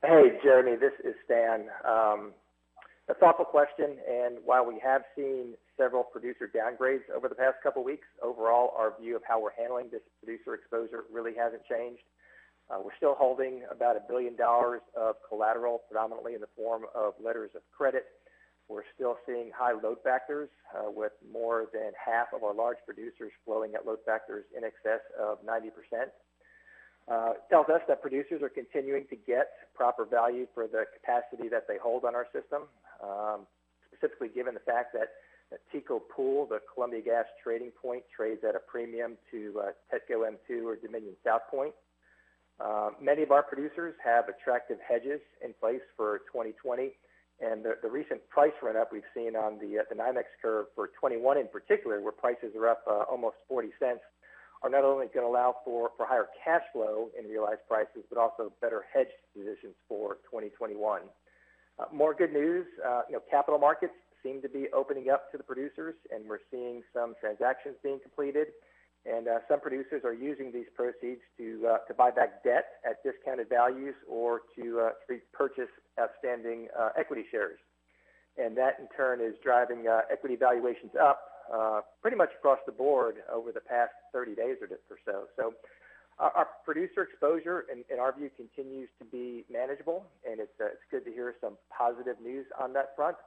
Hey, Jeremy, this is Stan. Um, a thoughtful question, and while we have seen several producer downgrades over the past couple weeks, overall, our view of how we're handling this producer exposure really hasn't changed. Uh, we're still holding about a billion dollars of collateral, predominantly in the form of letters of credit. We're still seeing high load factors, uh, with more than half of our large producers flowing at load factors in excess of 90%. Uh, tells us that producers are continuing to get proper value for the capacity that they hold on our system, um, specifically given the fact that, that TECO Pool, the Columbia Gas trading point, trades at a premium to uh, TETCO M2 or Dominion South Point. Uh, many of our producers have attractive hedges in place for 2020, and the, the recent price run-up we've seen on the, uh, the NYMEX curve for 21 in particular, where prices are up uh, almost 40 cents, are not only going to allow for, for higher cash flow in realized prices, but also better hedge positions for 2021. Uh, more good news, uh, you know, capital markets seem to be opening up to the producers, and we're seeing some transactions being completed. And uh, some producers are using these proceeds to, uh, to buy back debt at discounted values or to, uh, to repurchase outstanding uh, equity shares. And that in turn is driving uh, equity valuations up uh, pretty much across the board over the past 30 days or, so. So our, our producer exposure, in, in, our view, continues to be manageable, and it's, it's good to hear some positive news on that front.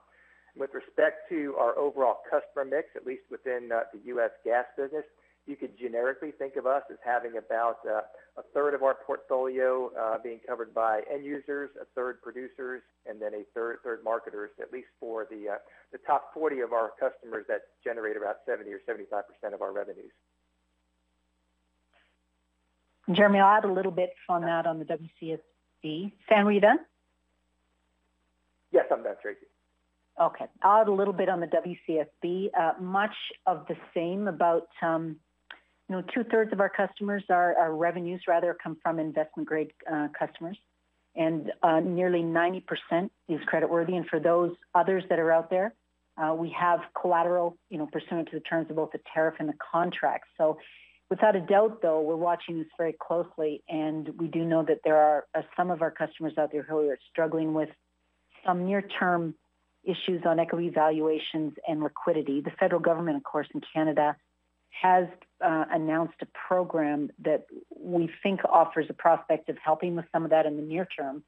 With respect to our overall customer mix, at least within the U.S. gas business, you could generically think of us as having about uh, a third of our portfolio uh, being covered by end users, a third producers, and then a third third marketers, at least for the uh, the top 40 of our customers that generate about 70 or 75 percent of our revenues. Jeremy, I'll add a little bit on that on the WCSB. Stan, were you done? Yes, I'm done, Tracy. Okay. I'll add a little bit on the WCSB. Uh, much of the same about um, you know, two-thirds of our customers, our, our revenues rather, come from investment-grade uh, customers, and uh, nearly 90% is creditworthy. And for those others that are out there, uh, we have collateral, you know, pursuant to the terms of both the tariff and the contract. So without a doubt, though, we're watching this very closely, and we do know that there are uh, some of our customers out there who are struggling with some near-term issues on equity valuations and liquidity. The federal government, of course, in Canada has uh, announced a program that we think offers a prospect of helping with some of that in the near term.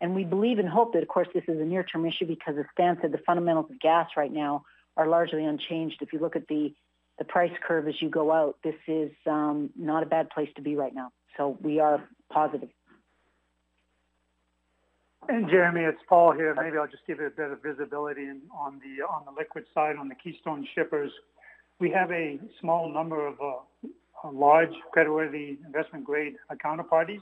And we believe and hope that, of course, this is a near-term issue because, as Stan said, the fundamentals of gas right now are largely unchanged. If you look at the, the price curve as you go out, this is um, not a bad place to be right now. So we are positive. And Jeremy, it's Paul here. Maybe I'll just give you a bit of visibility on the on the liquid side on the Keystone shippers we have a small number of uh, large creditworthy investment grade counterparties.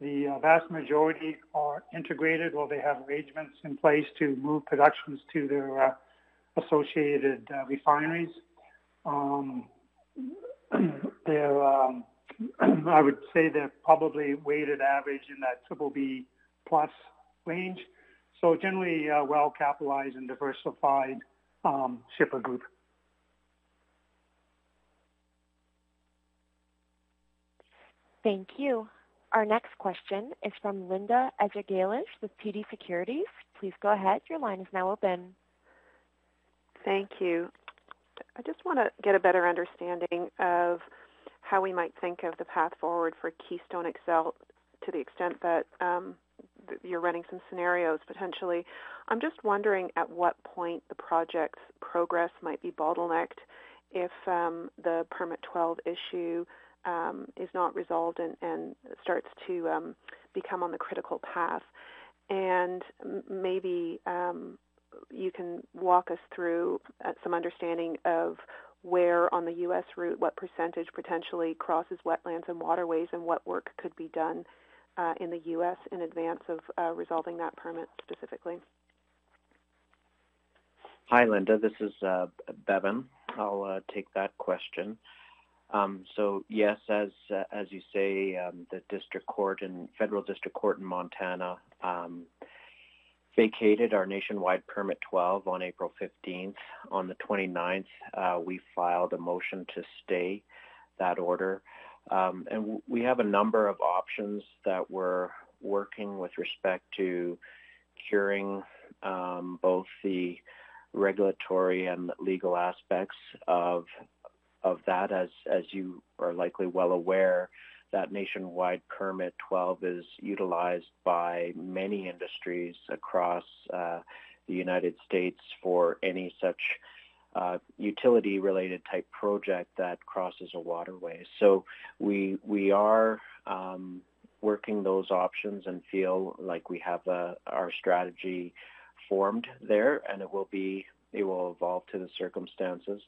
The uh, vast majority are integrated or they have arrangements in place to move productions to their uh, associated uh, refineries. Um, they're, um, I would say they're probably weighted average in that triple B plus range. So generally uh, well capitalized and diversified um, shipper group. Thank you. Our next question is from Linda Ezergailis with TD Securities. Please go ahead. Your line is now open. Thank you. I just want to get a better understanding of how we might think of the path forward for Keystone XL to the extent that um, you're running some scenarios potentially. I'm just wondering at what point the project's progress might be bottlenecked if um, the Permit 12 issue um, is not resolved and, and starts to um, become on the critical path. And maybe um, you can walk us through uh, some understanding of where on the U.S. route, what percentage potentially crosses wetlands and waterways, and what work could be done uh, in the U.S. in advance of uh, resolving that permit specifically. Hi, Linda. This is uh, Bevan. I'll uh, take that question. Um, so yes, as uh, as you say, um, the district court and federal district court in Montana um, vacated our nationwide permit 12 on April 15th. On the 29th, uh, we filed a motion to stay that order, um, and w- we have a number of options that we're working with respect to curing um, both the regulatory and legal aspects of of that. As as you are likely well aware, that nationwide permit 12 is utilized by many industries across uh, the United States for any such uh, utility-related type project that crosses a waterway. So we we are um, working those options and feel like we have a, our strategy formed there, and it will be it will evolve to the circumstances.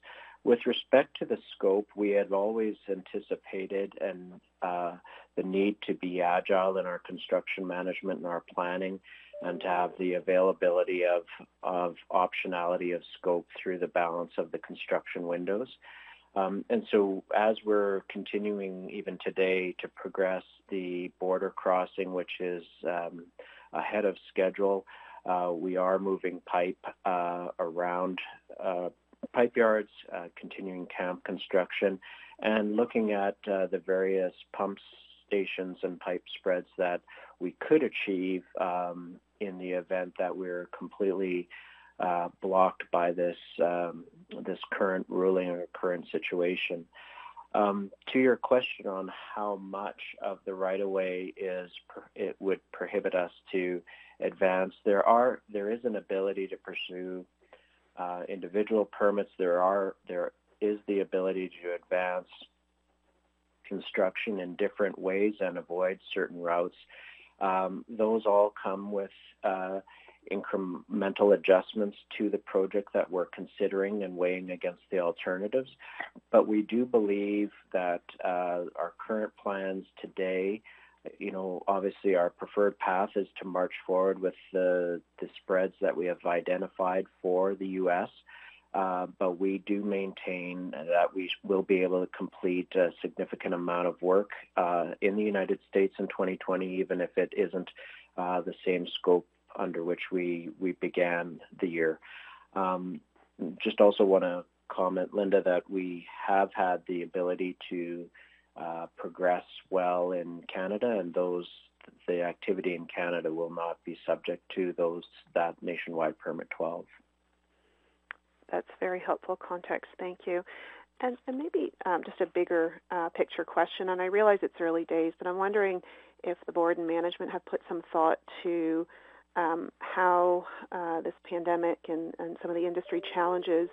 With respect to the scope, we had always anticipated and uh, the need to be agile in our construction management and our planning, and to have the availability of of optionality of scope through the balance of the construction windows. Um, and so, as we're continuing even today to progress the border crossing, which is um, ahead of schedule, uh, we are moving pipe uh, around uh, pipe yards, uh, continuing camp construction, and looking at uh, the various pump stations and pipe spreads that we could achieve um, in the event that we're completely uh, blocked by this um, this current ruling or current situation. Um, to your question on how much of the right of way is it would prohibit us to advance, there are there is an ability to pursue uh, individual permits. There are there is the ability to advance construction in different ways and avoid certain routes. Um, those all come with uh, incremental adjustments to the project that we're considering and weighing against the alternatives. But we do believe that uh, our current plans today you know, obviously our preferred path is to march forward with the, the spreads that we have identified for the U.S., uh, but we do maintain that we will be able to complete a significant amount of work uh, in the United States in 2020, even if it isn't uh, the same scope under which we, we began the year. Um, just also want to comment, Linda, that we have had the ability to uh, progress well in Canada, and those the activity in Canada will not be subject to those that nationwide permit 12. That's very helpful context. Thank you. And, and maybe um, just a bigger uh, picture question, and I realize it's early days, but I'm wondering if the board and management have put some thought to um, how uh, this pandemic and, and, some of the industry challenges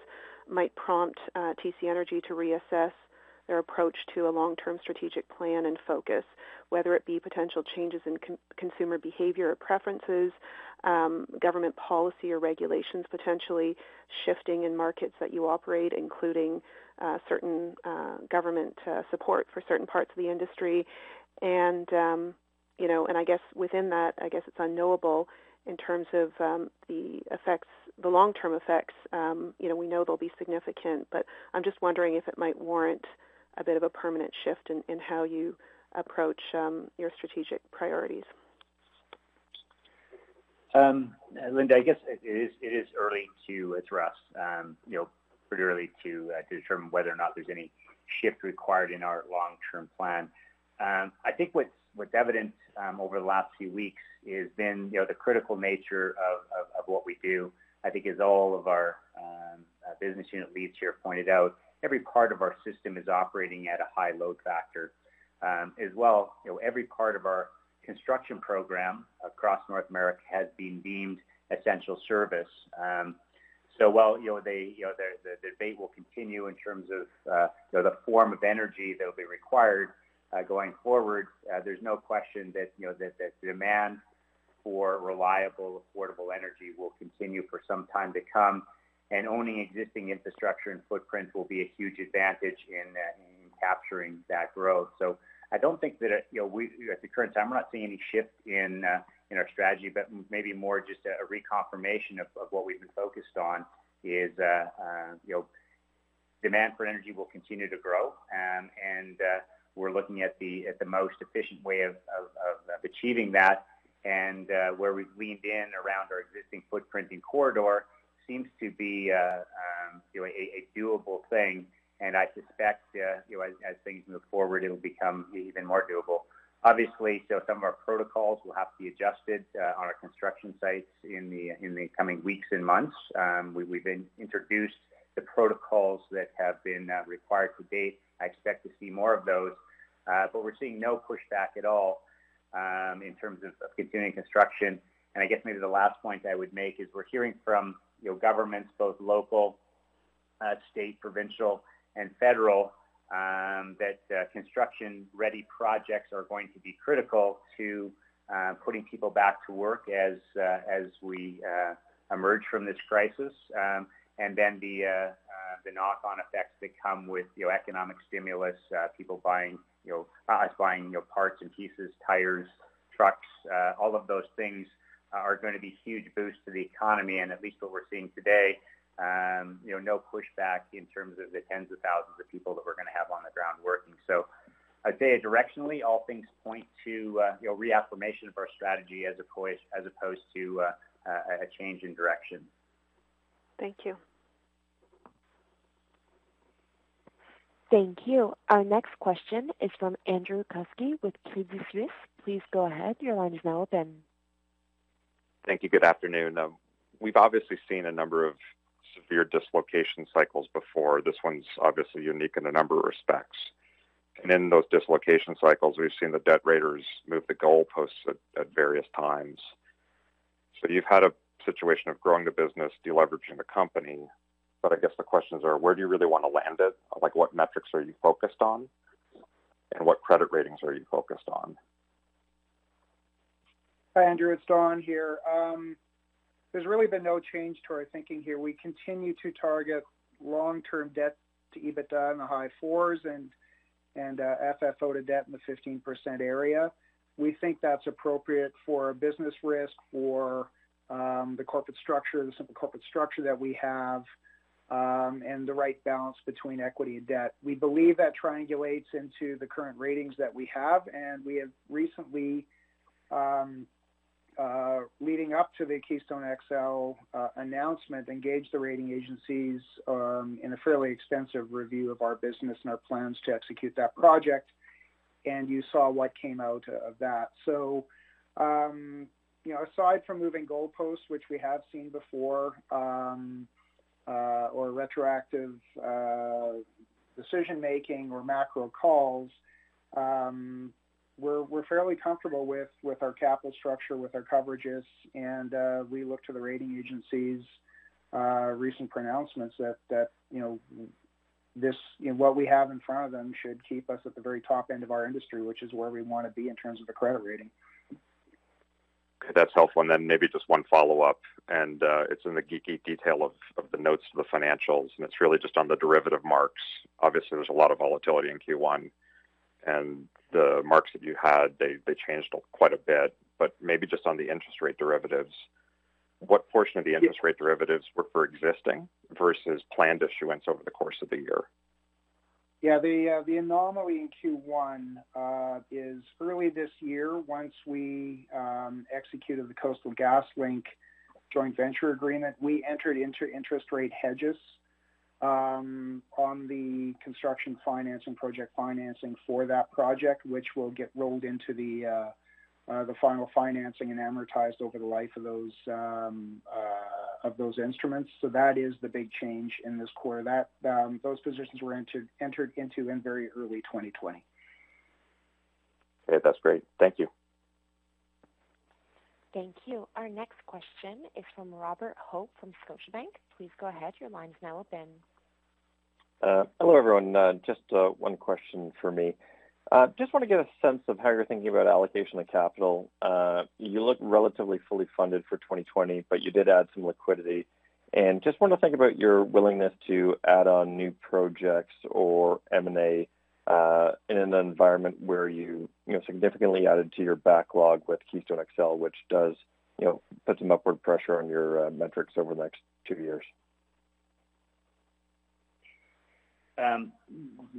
might prompt uh, TC Energy to reassess their approach to a long-term strategic plan and focus, whether it be potential changes in con- consumer behavior or preferences, um, government policy or regulations potentially shifting in markets that you operate, including uh, certain uh, government uh, support for certain parts of the industry, and um, you know, and I guess within that, I guess it's unknowable in terms of um, the effects, the long-term effects. Um, you know, we know they'll be significant, but I'm just wondering if it might warrant a bit of a permanent shift in, in how you approach um, your strategic priorities? Um, Linda, I guess it is it is early to address, um, you know, pretty early to uh, to determine whether or not there's any shift required in our long-term plan. Um, I think what's what's evident um, over the last few weeks has been, you know, the critical nature of, of, of what we do. I think as all of our um, uh, business unit leads here pointed out, every part of our system is operating at a high load factor. Um, as well, you know, every part of our construction program across North America has been deemed essential service. Um, so while you know they you know the, the, debate will continue in terms of uh, you know the form of energy that will be required uh, going forward, uh, there's no question that you know that, that the demand for reliable, affordable energy will continue for some time to come and owning existing infrastructure and footprint will be a huge advantage in, uh, in capturing that growth. So I don't think that, uh, you know, we, at the current time, we're not seeing any shift in, uh, in our strategy, but maybe more just a, a reconfirmation of, of what we've been focused on is, uh, uh, you know, demand for energy will continue to grow, um, and uh, we're looking at the at the most efficient way of, of, of achieving that. And uh, where we've leaned in around our existing footprint in corridor seems to be uh, um, you know, a, a, doable thing. And I suspect uh, you know as, as, things move forward, it'll become even more doable. Obviously, so some of our protocols will have to be adjusted uh, on our construction sites in the in the coming weeks and months. Um, we, have introduced the protocols that have been uh, required to date. I expect to see more of those, uh, but we're seeing no pushback at all um, in terms of, of, continuing construction. And I guess maybe the last point I would make is we're hearing from you know governments, both local, uh, state, provincial, and federal, um, that uh, construction-ready projects are going to be critical to uh, putting people back to work as uh, as we emerge from this crisis. Um, and then the uh, uh, the knock-on effects that come with you know economic stimulus, uh, people buying you know us buying you know parts and pieces, tires, trucks, uh, all of those things are going to be huge boosts to the economy. And at least what we're seeing today, um, you know, no pushback in terms of the tens of thousands of people that we're going to have on the ground working. So. I'd say directionally, all things point to uh, you know reaffirmation of our strategy as opposed as opposed to uh, a change in direction. Thank you. Thank you. Our next question is from Andrew Kuske with Credit Suisse. Please go ahead. Your line is now open. Thank you. Good afternoon. Um, we've obviously seen a number of severe dislocation cycles before. This one's obviously unique in a number of respects. And in those dislocation cycles, we've seen the debt raters move the goalposts at, at various times. So you've had a situation of growing the business, deleveraging the company. But I guess the questions are, where do you really want to land it? Like, what metrics are you focused on? And what credit ratings are you focused on? Hi, Andrew. It's Don here. Um, there's really been no change to our thinking here. We continue to target long-term debt to EBITDA in the high fours and and uh, FFO to debt in the 15% area. We think that's appropriate for a business risk, for um, the corporate structure, the simple corporate structure that we have, um, and the right balance between equity and debt. We believe that triangulates into the current ratings that we have, and we have recently, uh, leading up to the Keystone XL uh, announcement, engaged the rating agencies um, in a fairly extensive review of our business and our plans to execute that project. And you saw what came out of that. So um, you know, aside from moving goalposts, which we have seen before, um, uh, or retroactive uh, decision making or macro calls, um, we're we're fairly comfortable with with our capital structure, with our coverages, and uh, we look to the rating agencies' uh, recent pronouncements that that you know this you know, what we have in front of them should keep us at the very top end of our industry, which is where we want to be in terms of the credit rating. Okay, that's helpful. And then maybe just one follow-up, and uh, it's in the geeky detail of, of the notes to the financials, and it's really just on the derivative marks. Obviously, there's a lot of volatility in Q1, and the marks that you had, they, they changed quite a bit. But maybe just on the interest rate derivatives, what portion of the interest rate derivatives were for existing versus planned issuance over the course of the year? Yeah, the uh, the anomaly in Q1 uh, is early this year. Once we um, executed the Coastal GasLink joint venture agreement, we entered into interest rate hedges um, on the construction financing, project financing for that project, which will get rolled into the uh, uh, the final financing and amortized over the life of those um, uh, of those instruments. So that is the big change in this quarter. That um, those positions were entered entered into in very early 2020. Okay, that's great. Thank you. Thank you. Our next question is from Robert Hope from Scotiabank. Please go ahead. Your line is now open. Uh, hello, everyone. Uh, just uh, one question for me. Just want to get a sense of how you're thinking about allocation of capital. You look relatively fully funded for 2020, but you did add some liquidity. And just want to think about your willingness to add on new projects or M&A uh, in an environment where you, you know, significantly added to your backlog with Keystone XL, which does, you know, put some upward pressure on your metrics over the next two years. Um,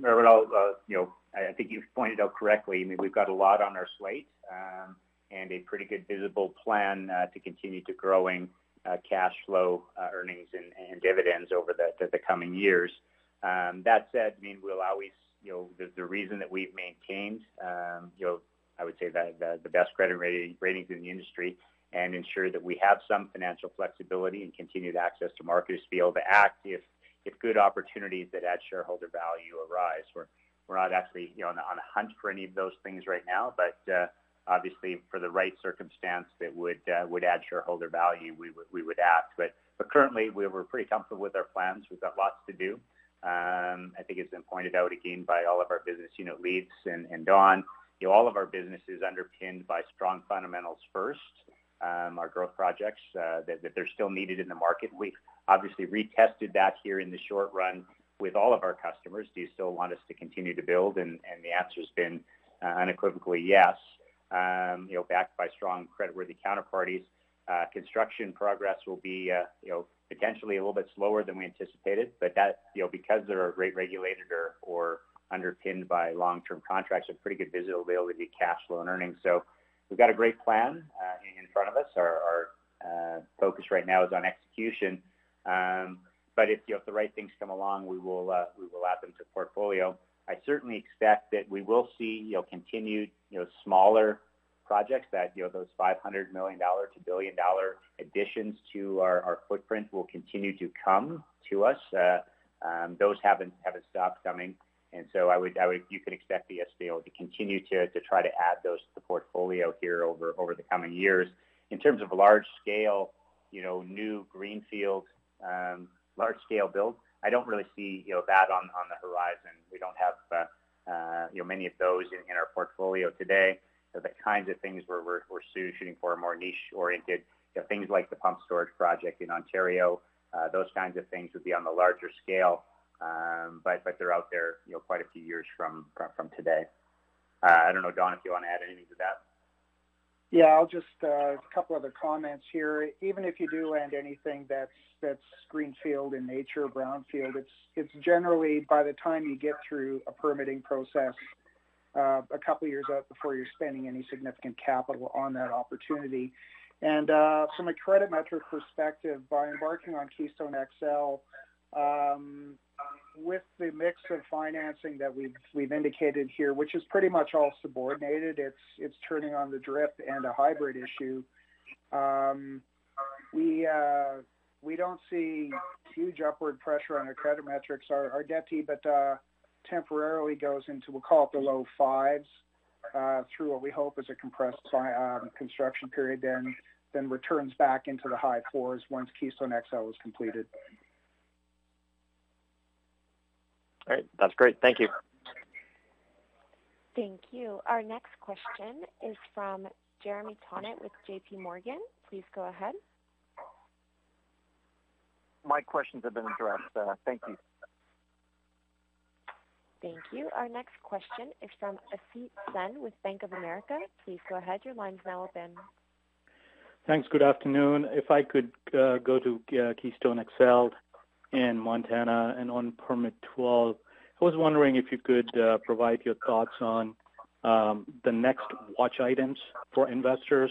Robert, uh, you know, I think you've pointed out correctly. I mean, we've got a lot on our slate um, and a pretty good visible plan uh, to continue to growing uh, cash flow, uh, earnings, and, and, dividends over the, the, the coming years. Um, that said, I mean, we'll always, you know, the, the reason that we've maintained, um, you know, I would say that the, the best credit rating, ratings in the industry and ensure that we have some financial flexibility and continued access to markets to be able to act if if good opportunities that add shareholder value arise. We're we're not actually you know on, on a hunt for any of those things right now, but uh, obviously for the right circumstance that would uh, would add shareholder value, we would we would act. But but currently we were pretty comfortable with our plans. We've got lots to do. Um, I think it's been pointed out again by all of our business unit leads and, and Don. You know, all of our business is underpinned by strong fundamentals first um, our growth projects, uh, that, that they're still needed in the market. We've obviously retested that here in the short run with all of our customers. Do you still want us to continue to build? And, and the answer has been uh, unequivocally yes. Um, you know, backed by strong creditworthy counterparties. Uh, construction progress will be, uh, you know, potentially a little bit slower than we anticipated, but that, you know, because they're a rate regulated or, or underpinned by long-term contracts, have pretty good visibility, to cash flow, and earnings. So we've got a great plan uh, in front of us. Our, our uh, focus right now is on execution. Um, but if, you know, if the right things come along, we will uh, we will add them to portfolio. I certainly expect that we will see you know continued you know smaller projects that you know those 500 million dollar to billion dollar additions to our, our footprint will continue to come to us. Uh, um, those haven't haven't stopped coming. And so I would, I would, you could expect the SBO to continue to, to try to add those to the portfolio here over, over the coming years. In terms of large scale, you know, new greenfield, um, large scale build, I don't really see, you know, that on, on the horizon. We don't have, uh, uh, you know, many of those in, in our portfolio today. So the kinds of things we're, we're, shooting for are more niche oriented, you know, things like the pump storage project in Ontario, uh, those kinds of things would be on the larger scale. Um, but but they're out there, you know, quite a few years from from, from today. Uh, I don't know, Don, if you want to add anything to that. Yeah, I'll just uh, a couple other comments here. Even if you do land anything that's that's greenfield in nature, brownfield, it's it's generally by the time you get through a permitting process, uh, a couple years out before you're spending any significant capital on that opportunity. And uh, from a credit metric perspective, by embarking on Keystone XL, um, with the mix of financing that we've we've indicated here, which is pretty much all subordinated, it's it's turning on the drip and a hybrid issue. Um, we uh, we don't see huge upward pressure on our credit metrics. Our, our debt to EBITDA temporarily goes into we'll call it the low fives uh, through what we hope is a compressed um, construction period, then then returns back into the high fours once Keystone XL is completed. All right. That's great. Thank you. Thank you. Our next question is from Jeremy Tonet with JP Morgan. Please go ahead. My questions have been addressed. Uh, thank you. Thank you. Our next question is from Asit Sen with Bank of America. Please go ahead. Your line is now open. Thanks. Good afternoon. If I could uh, go to uh, Keystone XL in Montana and on Permit 12. I was wondering if you could uh, provide your thoughts on um, the next watch items for investors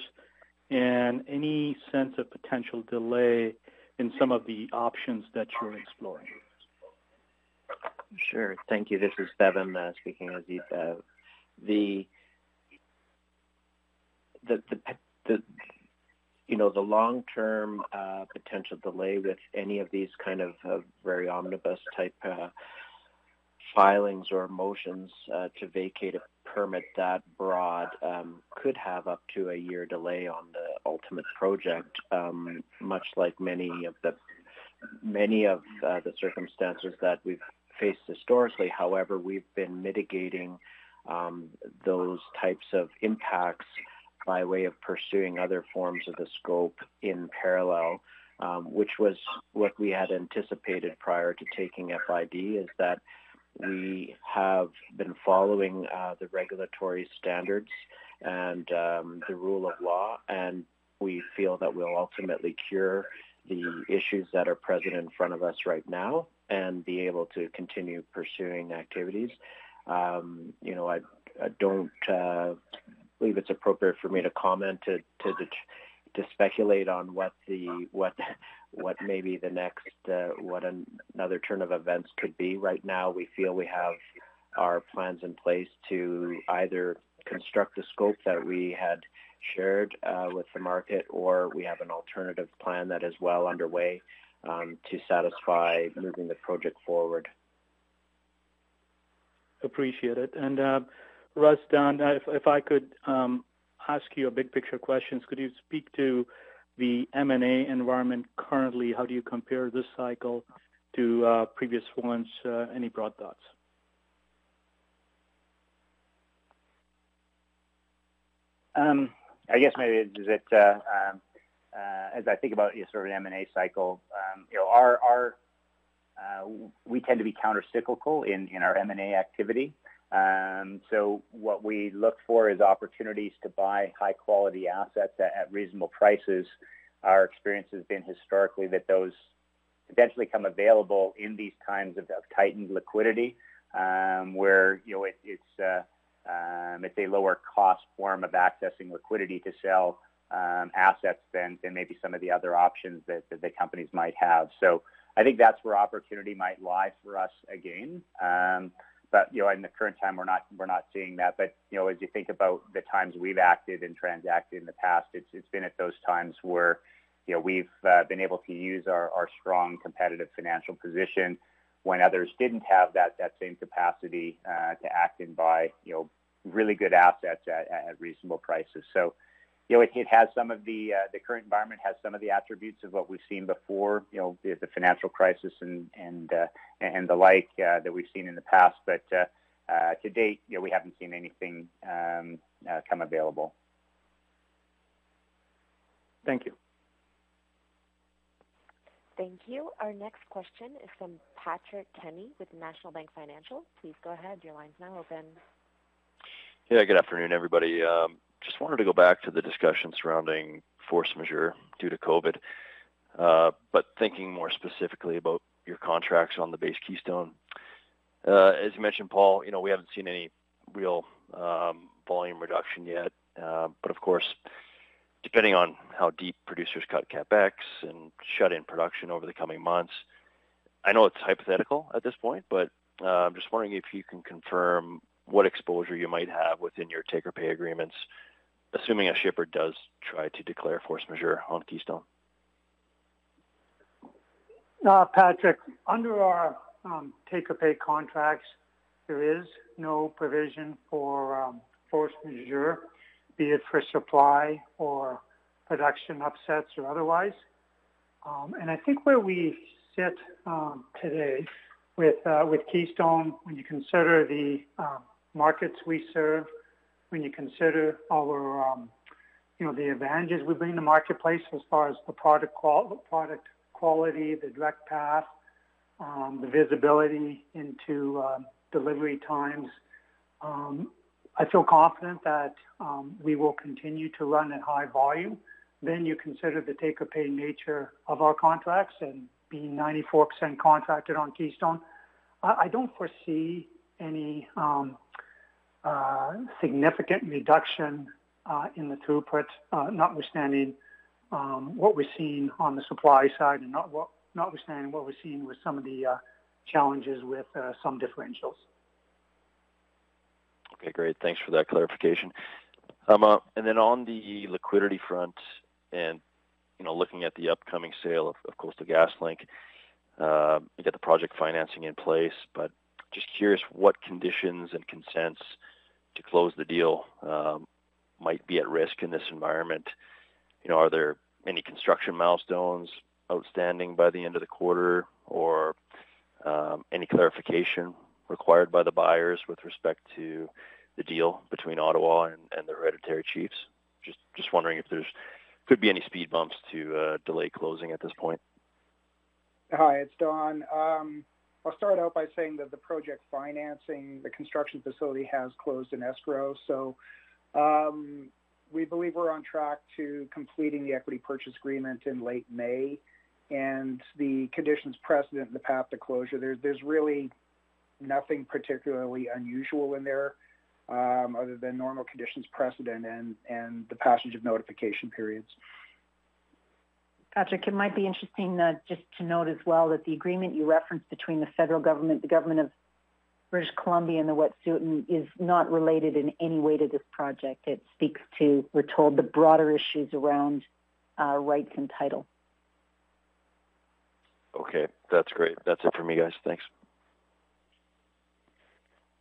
and any sense of potential delay in some of the options that you're exploring. Sure. Thank you. This is Bevin uh, speaking, Aziz. Uh, the, the, the, the, you know, the long-term uh, potential delay with any of these kind of very omnibus type uh, filings or motions uh, to vacate a permit that broad um, could have up to a year delay on the ultimate project, um, much like many of the many of uh, the circumstances that we've faced historically. However, we've been mitigating um, those types of impacts by way of pursuing other forms of the scope in parallel, um, which was what we had anticipated prior to taking FID, is that we have been following uh, the regulatory standards and um, the rule of law, and we feel that we'll ultimately cure the issues that are present in front of us right now and be able to continue pursuing activities. Um, you know, I, I don't uh, believe it's appropriate for me to comment to to, to speculate on what the what what maybe the next uh, what an, another turn of events could be. Right now, we feel we have our plans in place to either construct the scope that we had shared uh, with the market, or we have an alternative plan that is well underway um, to satisfy moving the project forward. Appreciate it. And uh, Russ, Don, if, if I could um, ask you a big picture questions, could you speak to the M&A environment currently? How do you compare this cycle to uh, previous ones? Uh, any broad thoughts? Um, I guess maybe is it uh, um, uh, as I think about you know, sort of an M&A cycle, um, you know, our, our uh, we tend to be counter-cyclical in, in our M&A activity. Um, so what we look for is opportunities to buy high-quality assets at, at, reasonable prices. Our experience has been historically that those potentially come available in these times of, of tightened liquidity, um, where you know it, it's uh, um, it's a lower cost form of accessing liquidity to sell um, assets than, than maybe some of the other options that, that the companies might have. So I think that's where opportunity might lie for us again. Um, but you know, in the current time, we're not we're not seeing that. But you know, as you think about the times we've acted and transacted in the past, it's it's been at those times where you know we've uh, been able to use our, our strong competitive financial position when others didn't have that that same capacity uh, to act and buy you know really good assets at, at reasonable prices. So, you know, it, it has some of the uh, the current environment has some of the attributes of what we've seen before. You know, the, the financial crisis and and uh, and the like uh, that we've seen in the past. But uh, uh, to date, you know, we haven't seen anything um, uh, come available. Thank you. Thank you. Our next question is from Patrick Kenny with National Bank Financial. Please go ahead. Your line's now open. Yeah, good afternoon, everybody. Um, just wanted to go back to the discussion surrounding force majeure due to COVID, uh, but thinking more specifically about your contracts on the base Keystone. Uh, as you mentioned, Paul, you know, we haven't seen any real um, volume reduction yet. Uh, but of course, depending on how deep producers cut CapEx and shut in production over the coming months, I know it's hypothetical at this point, but I'm just wondering if you can confirm what exposure you might have within your take or pay agreements, assuming a shipper does try to declare force majeure on Keystone? Uh, Patrick, under our um, take or pay contracts, there is no provision for um, force majeure, be it for supply or production upsets or otherwise. Um, and I think where we sit um, today with uh, with Keystone, when you consider the um, markets we serve, when you consider our, um, you know, the advantages we bring to marketplace as far as the product, qual- product quality, the direct path, um, the visibility into um, delivery times. Um, I feel confident that um, we will continue to run at high volume. Then you consider the take-or-pay nature of our contracts and being 94% contracted on Keystone. I, I don't foresee any um, uh, significant reduction uh, in the throughput, uh, notwithstanding um, what we're seeing on the supply side and not what, notwithstanding what we're seeing with some of the challenges with some differentials. Okay, great. Thanks for that clarification. Um, uh, and then on the liquidity front, and you know, looking at the upcoming sale of, of Coastal GasLink, uh, you got the project financing in place, but just curious what conditions and consents to close the deal um, might be at risk in this environment. You know, are there any construction milestones outstanding by the end of the quarter, or um, any clarification required by the buyers with respect to the deal between Ottawa and, and the hereditary chiefs? Just just wondering if there's could be any speed bumps to uh, delay closing at this point. Hi, it's Don. Um, I'll start out by saying that the project financing, the construction facility has closed in escrow. So um, we believe we're on track to completing the equity purchase agreement in late May. and the conditions precedent in the path to closure. There's there's really nothing particularly unusual in there, um, other than normal conditions precedent and and the passage of notification periods. Patrick, it might be interesting uh, just to note as well that the agreement you referenced between the federal government, the government of British Columbia, and the Wet'suwet'en is not related in any way to this project. It speaks to, we're told, the broader issues around uh, rights and title. Okay, that's great. That's it for me, guys. Thanks.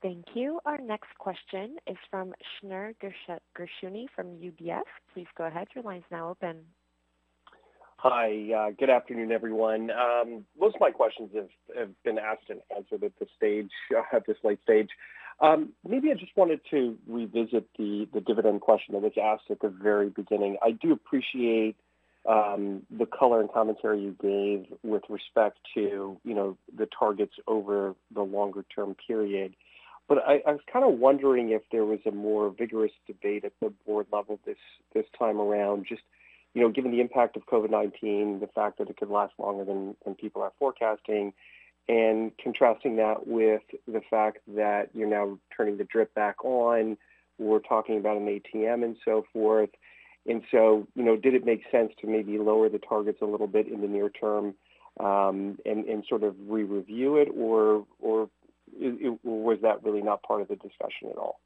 Thank you. Our next question is from Shneur Gershuni from UBS. Please go ahead. Your line's now open. Hi. Uh, good afternoon, everyone. Um, most of my questions have, have been asked and answered at this stage, uh, at this late stage. Um, maybe I just wanted to revisit the, the dividend question that was asked at the very beginning. I do appreciate um, the color and commentary you gave with respect to, you know, the targets over the longer term period. But I, I was kind of wondering if there was a more vigorous debate at the board level this this time around, just you know, given the impact of COVID-19, the fact that it could last longer than, than people are forecasting, and contrasting that with the fact that you're now turning the drip back on, we're talking about an ATM and so forth. And so, you know, did it make sense to maybe lower the targets a little bit in the near term um, and, and sort of re-review it, or, or, it, or was that really not part of the discussion at all?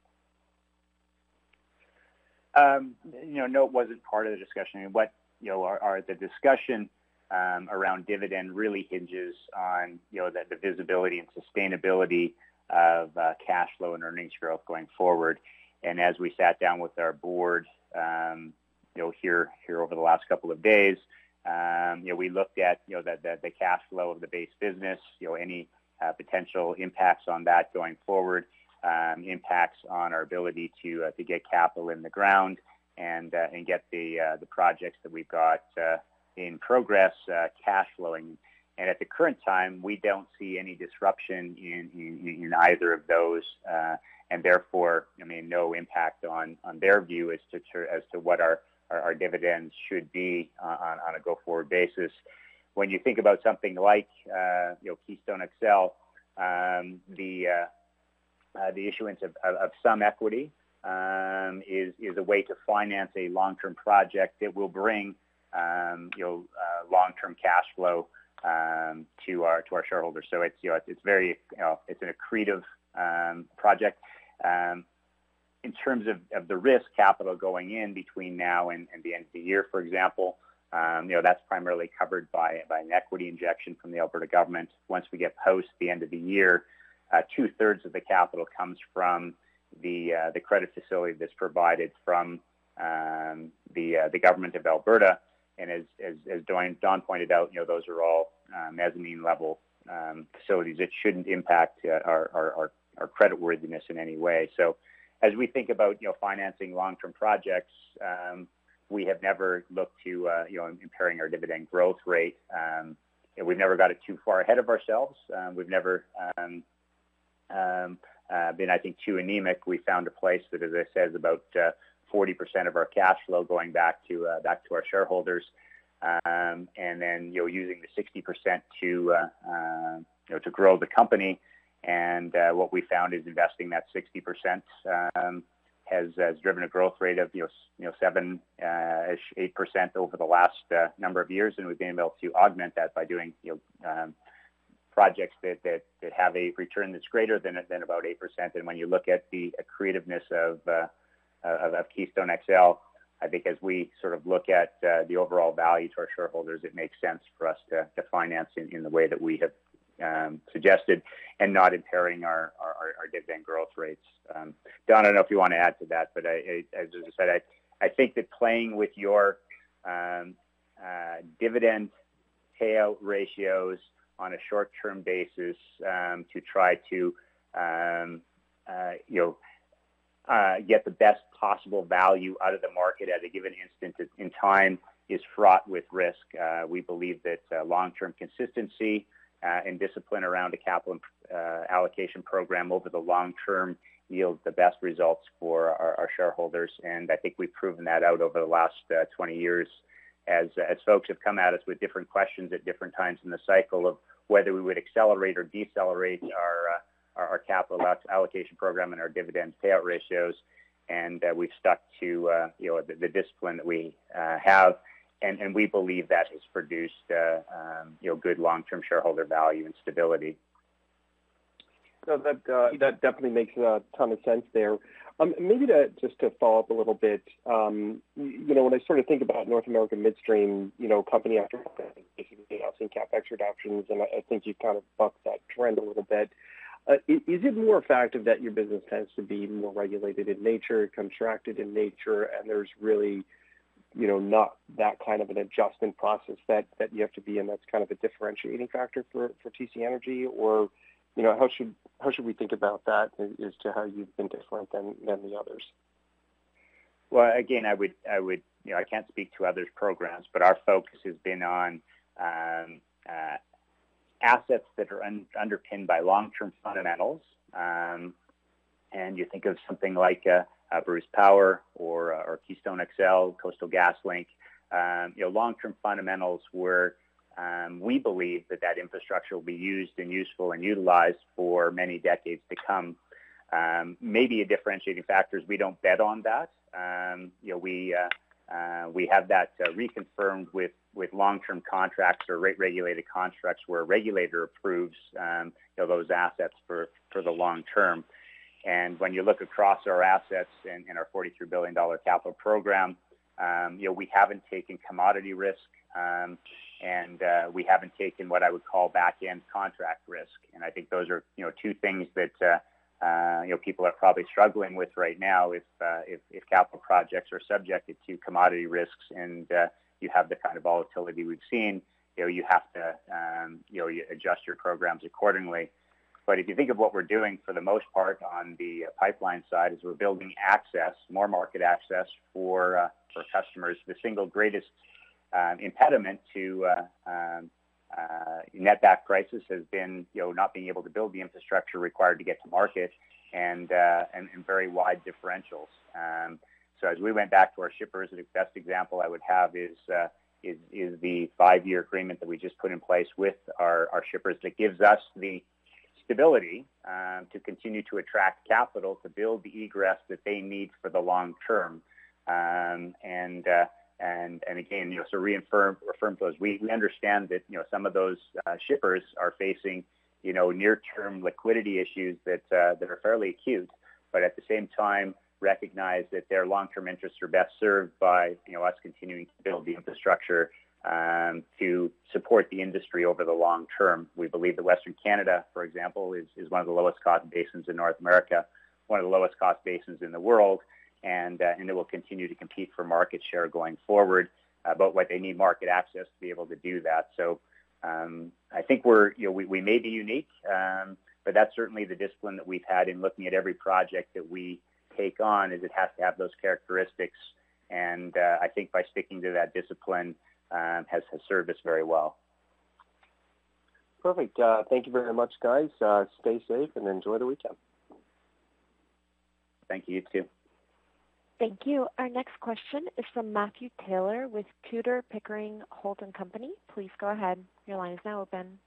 Um, you know, no, it wasn't part of the discussion. I mean, what you know are, are the discussion um, around dividend really hinges on you know the, the visibility and sustainability of uh, cash flow and earnings growth going forward. And as we sat down with our board, um, you know, here here over the last couple of days, um, you know, we looked at you know the, the, the cash flow of the base business, you know, any uh, potential impacts on that going forward um, impacts on our ability to uh, to get capital in the ground and uh, and get the uh, the projects that we've got uh, in progress uh, cash flowing. And at the current time, we don't see any disruption in in, in either of those, uh, and therefore, I mean, no impact on on their view as to as to what our our, dividends should be on, on a go forward basis. When you think about something like you know Keystone XL, um, the the issuance of, of, of some equity um, is is a way to finance a long-term project that will bring um, you know uh, long-term cash flow um, to our to our shareholders. So it's you know it's very you know it's an accretive um, project. Um, in terms of, of the risk capital going in between now and, and the end of the year, for example, um, you know that's primarily covered by by an equity injection from the Alberta government. Once we get post the end of the year, uh, two-thirds of the capital comes from the uh, the credit facility that's provided from um, the uh, the government of Alberta. And as as, as Don, Don pointed out, you know those are all uh, mezzanine level um, facilities. It shouldn't impact uh, our, our, our our credit worthiness in any way. So as we think about you know financing long-term projects, um, we have never looked to uh, you know impairing our dividend growth rate. Um, we've never got it too far ahead of ourselves. Um, we've never um, uh, been, I think, too anemic. We found a place that, as I said, is about uh, 40% of our cash flow going back to uh, back to our shareholders, um, and then you know using the 60% to uh, uh, you know to grow the company. And uh, what we found is investing that 60% um, has, has driven a growth rate of you know you know seven ish eight percent over the last uh, number of years, and we've been able to augment that by doing you know um, projects that, that, that have a return that's greater than, than about 8%. And when you look at the accretiveness of, uh, of, of, Keystone XL, I think as we sort of look at uh, the overall value to our shareholders, it makes sense for us to, to finance in, in the way that we have um, suggested and not impairing our, our, our dividend growth rates. Um, Don, I don't know if you want to add to that, but I, I, as I said, I, I think that playing with your um, uh, dividend payout ratios on a short-term basis um, to try to, um, uh, you know, uh, get the best possible value out of the market at a given instant in time is fraught with risk. Uh, we believe that uh, long-term consistency uh, and discipline around a capital uh, allocation program over the long term yields the best results for our, our, shareholders. And I think we've proven that out over the last 20 years as as folks have come at us with different questions at different times in the cycle of whether we would accelerate or decelerate our our, our capital allocation program and our dividend payout ratios, and uh, we've stuck to uh, you know the, the, discipline that we uh, have, and, and we believe that has produced um, you know good long-term shareholder value and stability. No, that that definitely makes a ton of sense there. Um, maybe to just to follow up a little bit, um, you know, when I sort of think about North American midstream, you know, company after company, seeing capex reductions, and I, I think you've kind of bucked that trend a little bit. Uh, is it more a fact of that your business tends to be more regulated in nature, contracted in nature, and there's really, you know, not that kind of an adjustment process that that you have to be in that's kind of a differentiating factor for for TC Energy? Or, you know, how should how should we think about that as to how you've been different than than the others? Well, again, I would I would you know I can't speak to others' programs, but our focus has been on um, uh, assets that are un- underpinned by long-term fundamentals. Um, and you think of something like uh, uh, Bruce Power or, uh, or Keystone XL, Coastal GasLink, um, you know, long-term fundamentals where um, we believe that that infrastructure will be used and useful and utilized for many decades to come. Um, maybe a differentiating factor is we don't bet on that. Um, you know, we uh, uh, we have that uh, reconfirmed with, with long-term contracts or rate-regulated contracts where a regulator approves um, you know, those assets for, for the long term. And when you look across our assets and, in our $43 billion capital program, um, you know, we haven't taken commodity risk um, and uh, we haven't taken what I would call back-end contract risk. And I think those are, you know, two things that uh, uh, you know, people are probably struggling with right now if, uh, if, if capital projects are subjected to commodity risks and uh, you have the kind of volatility we've seen, you know, you have to, um, you know, you adjust your programs accordingly. But if you think of what we're doing for the most part on the pipeline side, is we're building access, more market access for uh, for customers. The single greatest um, impediment to uh, um, uh, netback prices has been, you know, not being able to build the infrastructure required to get to market and, uh, and, and very wide differentials. Um, so as we went back to our shippers, the best example I would have is, uh, is, is the five-year agreement that we just put in place with our, our shippers that gives us the stability um, to continue to attract capital to build the egress that they need for the long term. Um, and uh, and, and again, you know, so reaffirm, reaffirm those. We, we understand that, you know, some of those uh, shippers are facing, you know, near-term liquidity issues that, uh, that are fairly acute, but at the same time recognize that their long-term interests are best served by, you know, us continuing to build the infrastructure um, to support the industry over the long term. We believe that Western Canada, for example, is, is one of the lowest cost basins in North America, one of the lowest cost basins in the world, and, uh, and it will continue to compete for market share going forward. Uh, but what they need market access to be able to do that. So um, I think we're, you know, we, we may be unique, um, but that's certainly the discipline that we've had in looking at every project that we take on is it has to have those characteristics. And uh, I think by sticking to that discipline um, has, has served us very well. Perfect. Uh, thank you very much, guys. Uh, stay safe and enjoy the weekend. Thank you, you too. Thank you. Our next question is from Matthew Taylor with Tudor, Pickering, Holt & Company. Please go ahead. Your line is now open.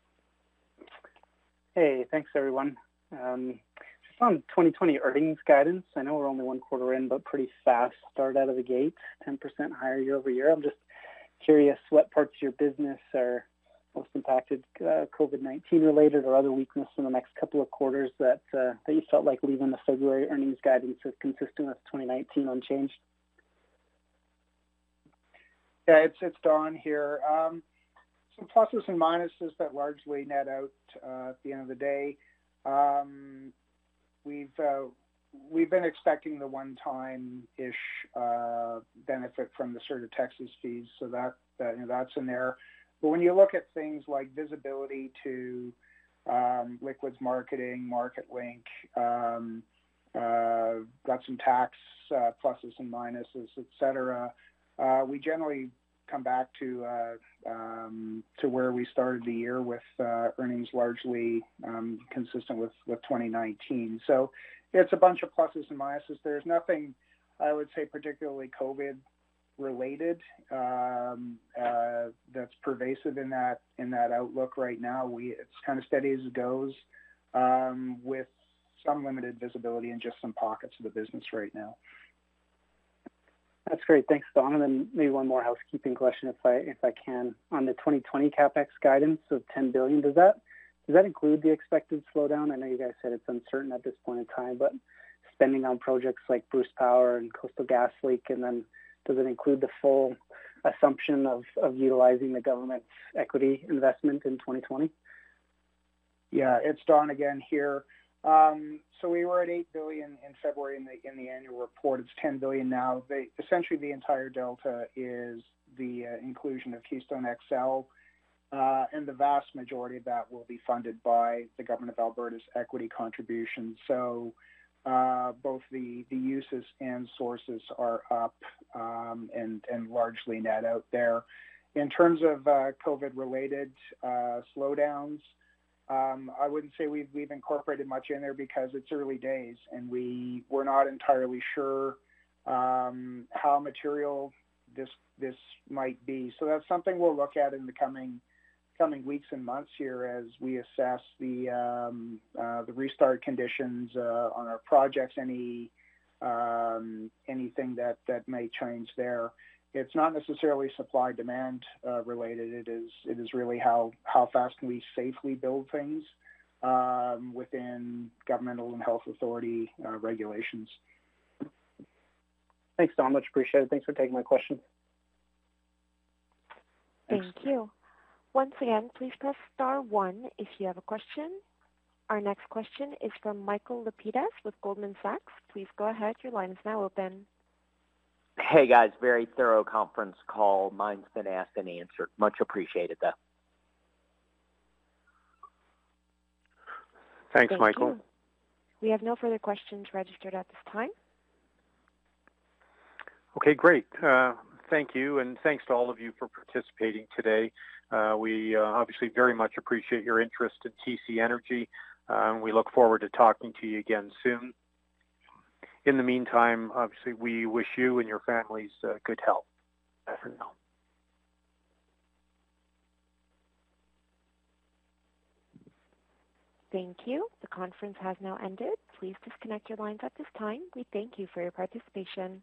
Hey, thanks, everyone. Um, just on 2020 earnings guidance, I know we're only one quarter in, but pretty fast start out of the gate, 10% higher year over year. I'm just curious what parts of your business are most impacted uh, COVID-19 related or other weakness in the next couple of quarters that uh, that you felt like leaving the February earnings guidance is consistent with 2019 unchanged? Yeah, it's it's Don here. Um, some pluses and minuses that largely net out uh, at the end of the day. Um, we've uh, we've been expecting the one-time-ish uh, benefit from the Sur de Texas fees, so that, that you know, that's in there. But when you look at things like visibility to um, liquids marketing, Marketlink, um, uh, got some tax uh, pluses and minuses, et cetera, uh, we generally come back to uh, um, to where we started the year with uh, earnings largely um, consistent with, with 2019. So it's a bunch of pluses and minuses. There's nothing I would say particularly COVID related um, uh, that's pervasive in that in that outlook right now. We it's kind of steady as it goes, um, with some limited visibility in just some pockets of the business right now. That's great. Thanks, Don. And then maybe one more housekeeping question, if I if I can, on the 2020 capex guidance of 10 billion. Does that does that include the expected slowdown? I know you guys said it's uncertain at this point in time, but spending on projects like Bruce Power and Coastal GasLink, and then does it include the full assumption of, of utilizing the government's equity investment in 2020? Yeah, it's Don again here. Um, so we were at eight billion in February in the in the annual report. It's 10 billion now. They, essentially, the entire delta is the uh, inclusion of Keystone XL, uh, and the vast majority of that will be funded by the government of Alberta's equity contribution. So uh, both the, the uses and sources are up um, and, and largely net out there. In terms of uh, COVID-related uh, slowdowns, um, I wouldn't say we've, we've incorporated much in there because it's early days and we, we're not entirely sure um, how material this, this might be. So that's something we'll look at in the coming coming weeks and months here as we assess the um, uh, the restart conditions uh, on our projects, any um, anything that that may change there. It's not necessarily supply demand uh, related. It is it is really how how fast can we safely build things um, within governmental and health authority uh, regulations. Thanks, Don. Much appreciated. Thanks for taking my question. Thank you. Once again, please press star one if you have a question. Our next question is from Michael Lapides with Goldman Sachs. Please go ahead. Your line is now open. Hey, guys. Very thorough conference call. Mine's been asked and answered. Much appreciated, though. Thanks, Thank Michael. You. We have no further questions registered at this time. Okay, great. Uh, thank you, and thanks to all of you for participating today. Uh, we uh, obviously very much appreciate your interest in TC Energy. Uh, we look forward to talking to you again soon. In the meantime, obviously, we wish you and your families uh, good health. Bye for now. Thank you. The conference has now ended. Please disconnect your lines at this time. We thank you for your participation.